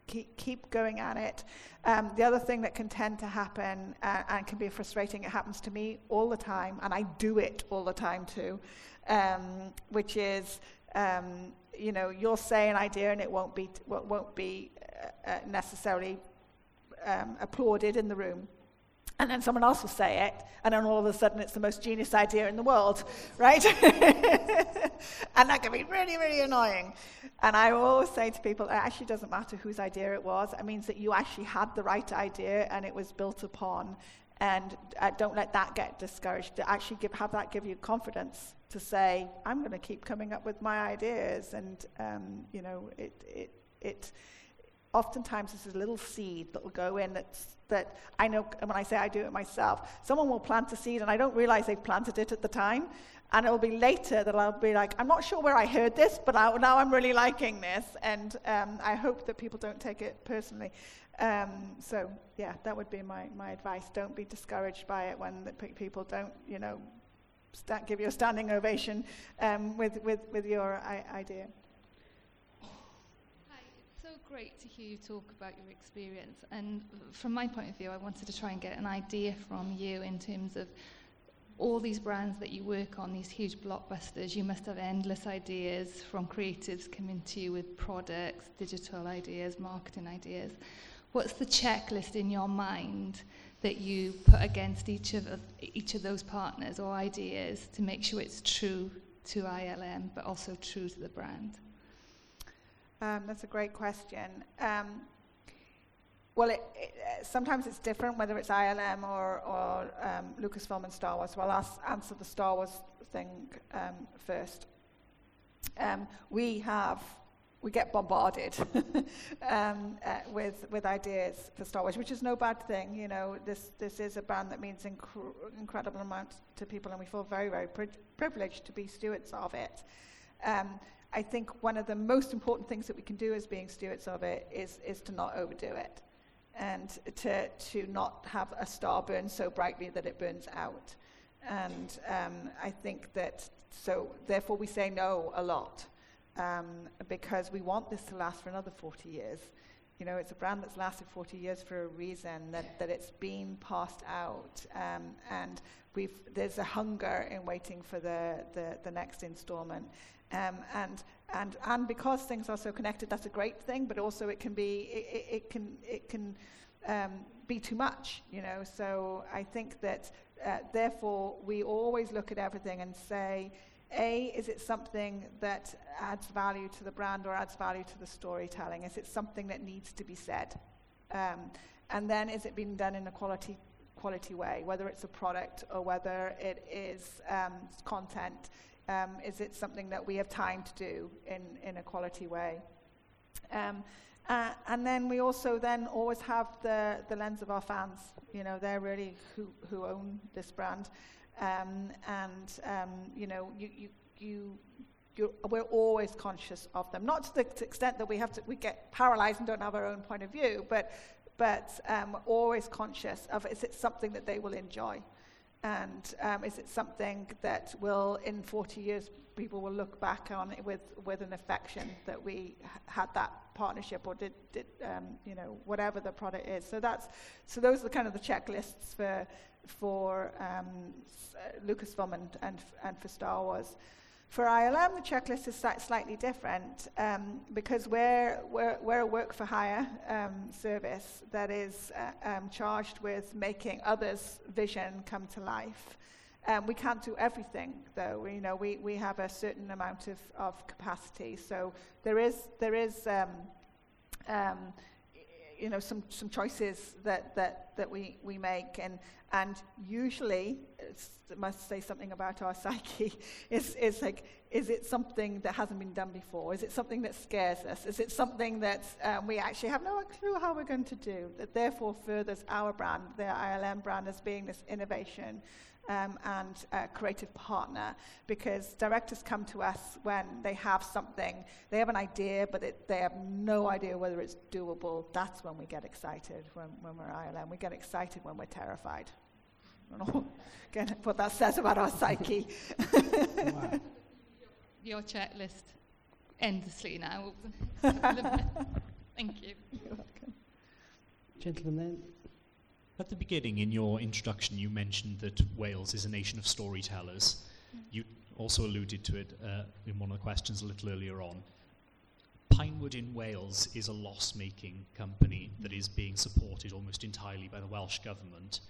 keep, keep going at it um, the other thing that can tend to happen uh, and can be frustrating, it happens to me all the time, and I do it all the time too, um, which is, um, you know, you'll say an idea and it won't be, won't won't be uh, uh, necessarily um, applauded in the room. And then someone else will say it, and then all of a sudden it's the most genius idea in the world, right? *laughs* and that can be really, really annoying. And I always say to people, it actually doesn't matter whose idea it was. It means that you actually had the right idea and it was built upon And uh, don't let that get discouraged. Actually give, have that give you confidence to say, I'm going to keep coming up with my ideas. And, um, you know, it, it, it, oftentimes this is a little seed that will go in that's, that I know when I say I do it myself, someone will plant a seed and I don't realize they've planted it at the time. And it'll be later that I'll be like, I'm not sure where I heard this, but I, now I'm really liking this. And um, I hope that people don't take it personally. Um, so, yeah, that would be my, my advice. Don't be discouraged by it when people don't, you know, give you a standing ovation um, with, with, with your idea. Great to hear you talk about your experience. And from my point of view, I wanted to try and get an idea from you in terms of all these brands that you work on, these huge blockbusters, you must have endless ideas from creatives coming to you with products, digital ideas, marketing ideas. What's the checklist in your mind that you put against each of, each of those partners or ideas to make sure it's true to ILM, but also true to the brand? Um, that's a great question. Um, well, it, it, sometimes it's different, whether it's ILM or, or um, Lucasfilm and Star Wars. Well, I'll answer the Star Wars thing um, first. Um, we have, we get bombarded *laughs* um, uh, with, with ideas for Star Wars, which is no bad thing. You know, this, this is a brand that means inc- incredible amount to people, and we feel very, very pri- privileged to be stewards of it. Um, I think one of the most important things that we can do as being stewards of it is, is to not overdo it and to, to not have a star burn so brightly that it burns out. And um, I think that, so therefore we say no a lot um, because we want this to last for another 40 years. You know, it's a brand that's lasted 40 years for a reason, that, that it's been passed out. Um, and we've, there's a hunger in waiting for the, the, the next installment. Um, and, and, and because things are so connected, that's a great thing, but also it can be, it, it, can, it can um, be too much, you know. So I think that, uh, therefore, we always look at everything and say, A, is it something that adds value to the brand or adds value to the storytelling? Is it something that needs to be said? Um, and then is it being done in a quality quality way, whether it's a product or whether it is um, content um, is it something that we have time to do in, in a quality way? Um, uh, and then we also then always have the, the lens of our fans. You know, they're really who, who own this brand. Um, and, um, you know, you, you, you, you're, we're always conscious of them. Not to the extent that we have to, we get paralyzed and don't have our own point of view, but, but um, always conscious of is it something that they will enjoy? And um, is it something that will, in 40 years, people will look back on it with, with an affection that we had that partnership or did, did um, you know, whatever the product is. So that's, so those are kind of the checklists for, for um, Lucasfilm and, and, and for Star Wars. For ILM, the checklist is slightly different um, because we're, we're, we're, a work for hire um, service that is uh, um, charged with making others' vision come to life. Um, we can't do everything, though. We, you know, we, we have a certain amount of, of capacity. So there is, there is um, um, you know, some, some choices that, that, that we, we make. And, and usually, it must say something about our *laughs* psyche, is, is like, is it something that hasn't been done before? Is it something that scares us? Is it something that um, we actually have no clue how we're going to do, that therefore furthers our brand, the ILM brand, as being this innovation um, and a creative partner because directors come to us when they have something, they have an idea, but it, they have no idea whether it's doable. That's when we get excited when, when we're ILM. We get excited when we're terrified. I don't know *laughs* again, what that says about our psyche. wow. *laughs* Your checklist endlessly now. *laughs* Thank you. You're welcome. Gentlemen then. At the beginning, in your introduction, you mentioned that Wales is a nation of storytellers. Mm. You also alluded to it uh, in one of the questions a little earlier on. Pinewood in Wales is a loss making company that is being supported almost entirely by the Welsh Government.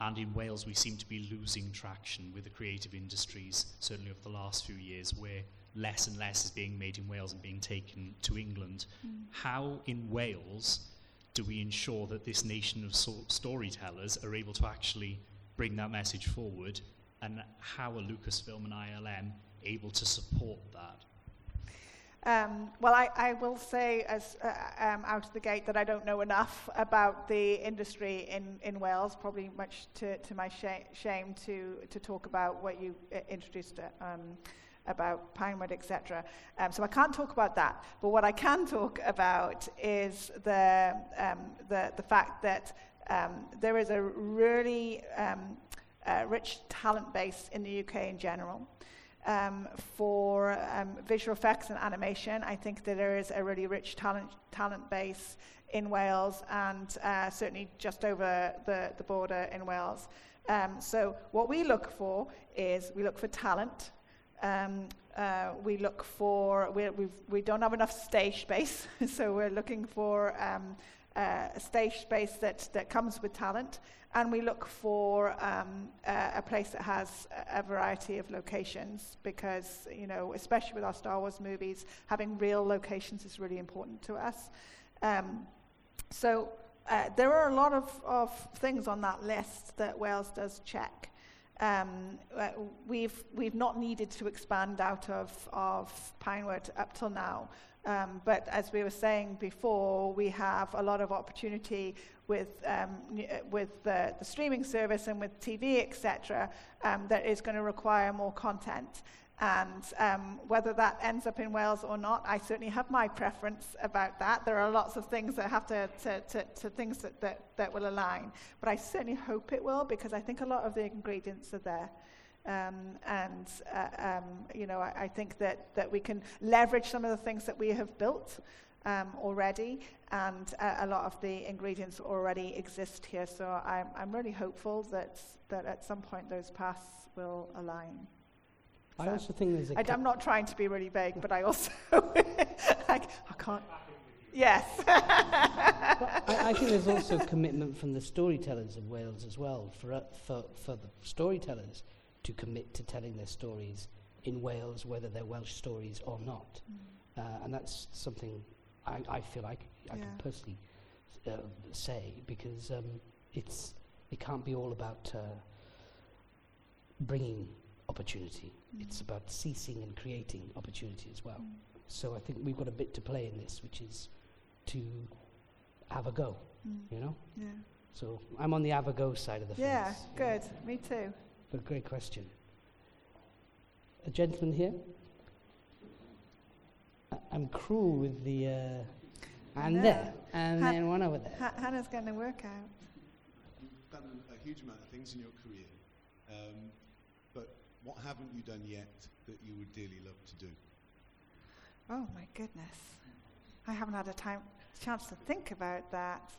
And in Wales, we seem to be losing traction with the creative industries, certainly over the last few years, where less and less is being made in Wales and being taken to England. Mm. How in Wales do we ensure that this nation of so- storytellers are able to actually bring that message forward, and how are Lucasfilm and ILM able to support that? Um, well, I, I will say as uh, um, out of the gate that I don't know enough about the industry in, in Wales, probably much to, to my sh- shame to, to talk about what you uh, introduced um, about Pinewood, etc. Um, so I can't talk about that. But what I can talk about is the, um, the, the fact that um, there is a really um, uh, rich talent base in the UK in general um, for um, visual effects and animation. I think that there is a really rich talent, talent base in Wales and uh, certainly just over the, the border in Wales. Um, so what we look for is we look for talent. Um, uh, we look for, we we've, we don't have enough stage space, *laughs* so we're looking for um, uh, a stage space that, that comes with talent and we look for um, uh, a place that has a variety of locations because, you know, especially with our Star Wars movies, having real locations is really important to us. Um, so uh, there are a lot of, of things on that list that Wales does check. Um, uh, we've, we've not needed to expand out of, of Pinewood up till now. Um, but as we were saying before, we have a lot of opportunity with, um, uh, with the, the, streaming service and with TV, etc., um, that is going to require more content. And um, whether that ends up in Wales or not, I certainly have my preference about that. There are lots of things that have to, to, to, to things that, that, that will align. But I certainly hope it will because I think a lot of the ingredients are there. Um, and uh, um, you know, I, I, think that, that we can leverage some of the things that we have built um, already, and uh, a lot of the ingredients already exist here. So I'm, I'm really hopeful that, that at some point those paths will align. I also think there's a. I, am not trying to be really vague, but I also *laughs* I, I can't. Yes. I, I, think there's also commitment from the storytellers of Wales as well, for, uh, for, for the storytellers to commit to telling their stories in Wales, whether they're Welsh stories or not. Mm. Uh, and that's something I, I feel like I yeah. can personally uh, say because um, it's it can't be all about uh, bringing opportunity. Mm. It's about ceasing and creating opportunity as well. Mm. So I think we've got a bit to play in this, which is to have a go. Mm. You know. Yeah. So I'm on the have a go side of the fence. Yeah, good. Me too. But great question. A gentleman here. I'm cruel with the uh, and no. there and Han- then one over there. Ha- Hannah's going to work out. You've done a huge amount of things in your career, um, but what haven't you done yet that you would dearly love to do? Oh my goodness, I haven't had a time chance to think about that.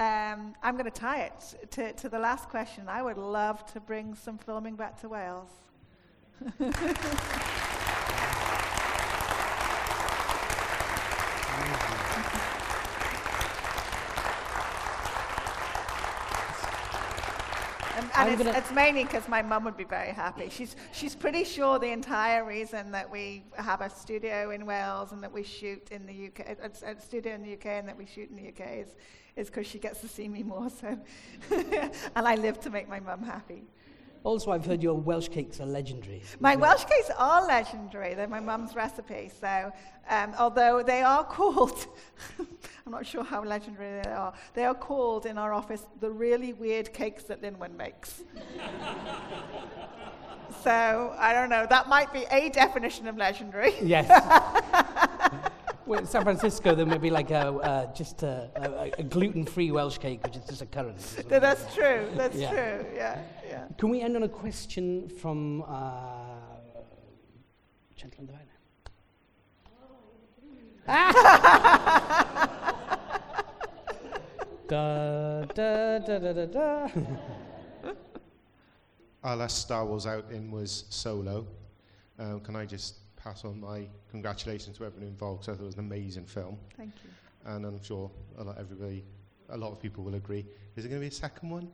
Um, I'm going to tie it to, to the last question. I would love to bring some filming back to Wales. *laughs* *laughs* and it's, it's, mainly because my mum would be very happy. She's, she's pretty sure the entire reason that we have a studio in Wales and that we shoot in the UK, a, a studio in the UK and that we shoot in the UK is is because she gets to see me more. So, *laughs* and I live to make my mum happy. Also, I've heard your Welsh cakes are legendary. My Welsh cakes are legendary. They're my mum's recipe. So, um, although they are called, *laughs* I'm not sure how legendary they are, they are called in our office the really weird cakes that Lynwen makes. *laughs* so, I don't know. That might be a definition of legendary. Yes. *laughs* well, in San Francisco, there may be like a, uh, just a, a, a gluten-free Welsh cake, which is just a currant. That's true. That's yeah. true. Yeah. Yeah. Can we end on a question from uh, gentleman there? *laughs* da, da, da, da, da, da. Our last Star Wars outing was Solo. Um, can I just pass on my congratulations to everyone involved? So I thought it was an amazing film. Thank you. And I'm sure a lot, everybody, a lot of people will agree. Is there going to be a second one?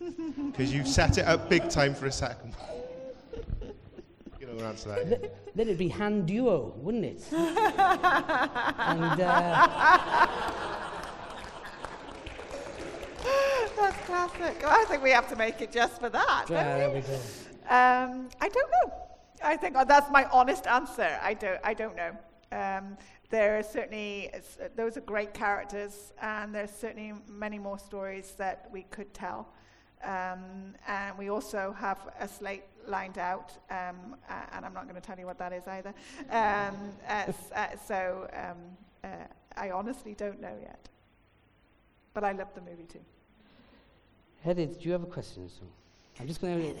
*laughs* Because you've set it up big time for a second. one. you know, answer that. Th- then it'd be Han Duo, wouldn't it? *laughs* and, uh, classic. Oh, I think we have to make it just for that. don't Yeah, there we? we go. Um, I don't know. I think oh, that's my honest answer. I don't. I don't know. Um, there are certainly those are great characters, and there's certainly many more stories that we could tell. Um, and we also have a slate lined out, um, a- and I'm not going to tell you what that is either. Um, uh, s- uh, so um, uh, I honestly don't know yet. But I love the movie too. Hedith, do you have a question? So I'm just going to.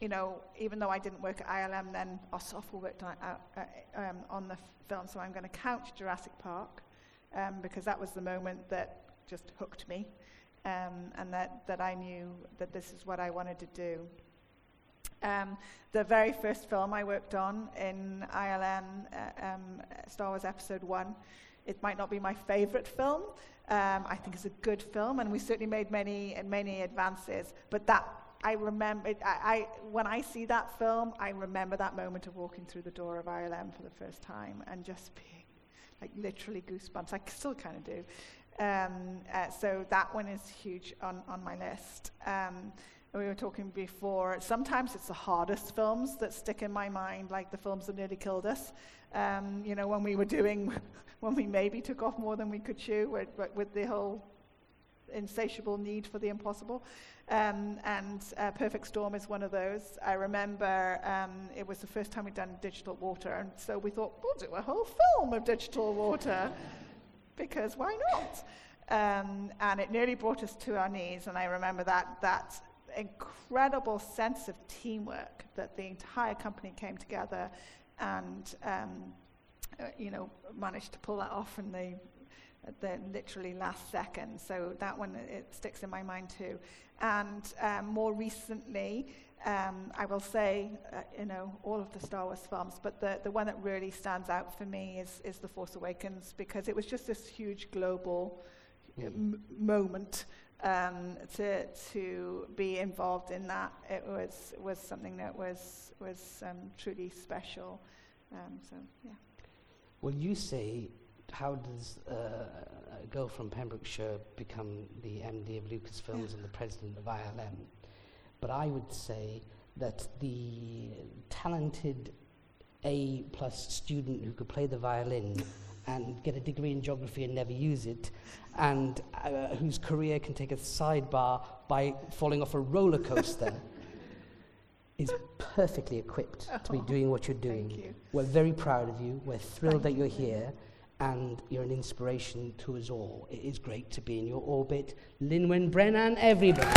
you know, even though I didn't work at ILM then, Ossoffel worked on, uh, uh, um, on the film, so I'm going to count Jurassic Park um, because that was the moment that just hooked me um, and that, that I knew that this is what I wanted to do. Um, the very first film I worked on in ILM, uh, um, Star Wars Episode 1, it might not be my favorite film. Um, I think it's a good film, and we certainly made many many advances. But that I remember, I, I, when I see that film, I remember that moment of walking through the door of ILM for the first time and just being like literally goosebumps. I still kind of do. Um, uh, so that one is huge on, on my list. Um, we were talking before, sometimes it's the hardest films that stick in my mind, like the films that nearly killed us. Um, you know, when we were doing, *laughs* when we maybe took off more than we could chew with, with the whole insatiable need for the impossible. Um, and uh, Perfect Storm is one of those. I remember um, it was the first time we'd done digital water, and so we thought, we'll do a whole film of digital water, because why not? Um, and it nearly brought us to our knees, and I remember that, that incredible sense of teamwork that the entire company came together and, um, uh, you know, managed to pull that off in the at the literally last second. So that one it sticks in my mind too. And um, more recently, um, I will say, uh, you know, all of the Star Wars films, but the, the one that really stands out for me is, is The Force Awakens because it was just this huge global Mm. m- moment um, to, to be involved in that. It was, was something that was, was um, truly special. Um, so, yeah. Well, you say, how does uh, a girl from Pembrokeshire become the MD of Lucasfilms and the president of ILM? But I would say that the talented A plus student who could play the violin and get a degree in geography and never use it, and uh, whose career can take a sidebar by falling off a roller coaster, *laughs* is perfectly equipped to be Oh, doing what you're doing. you. We're very proud of you. We're thrilled Thank that you're you. here, and you're an inspiration to us all. It is great to be in your orbit. Lynwen Brennan, everybody.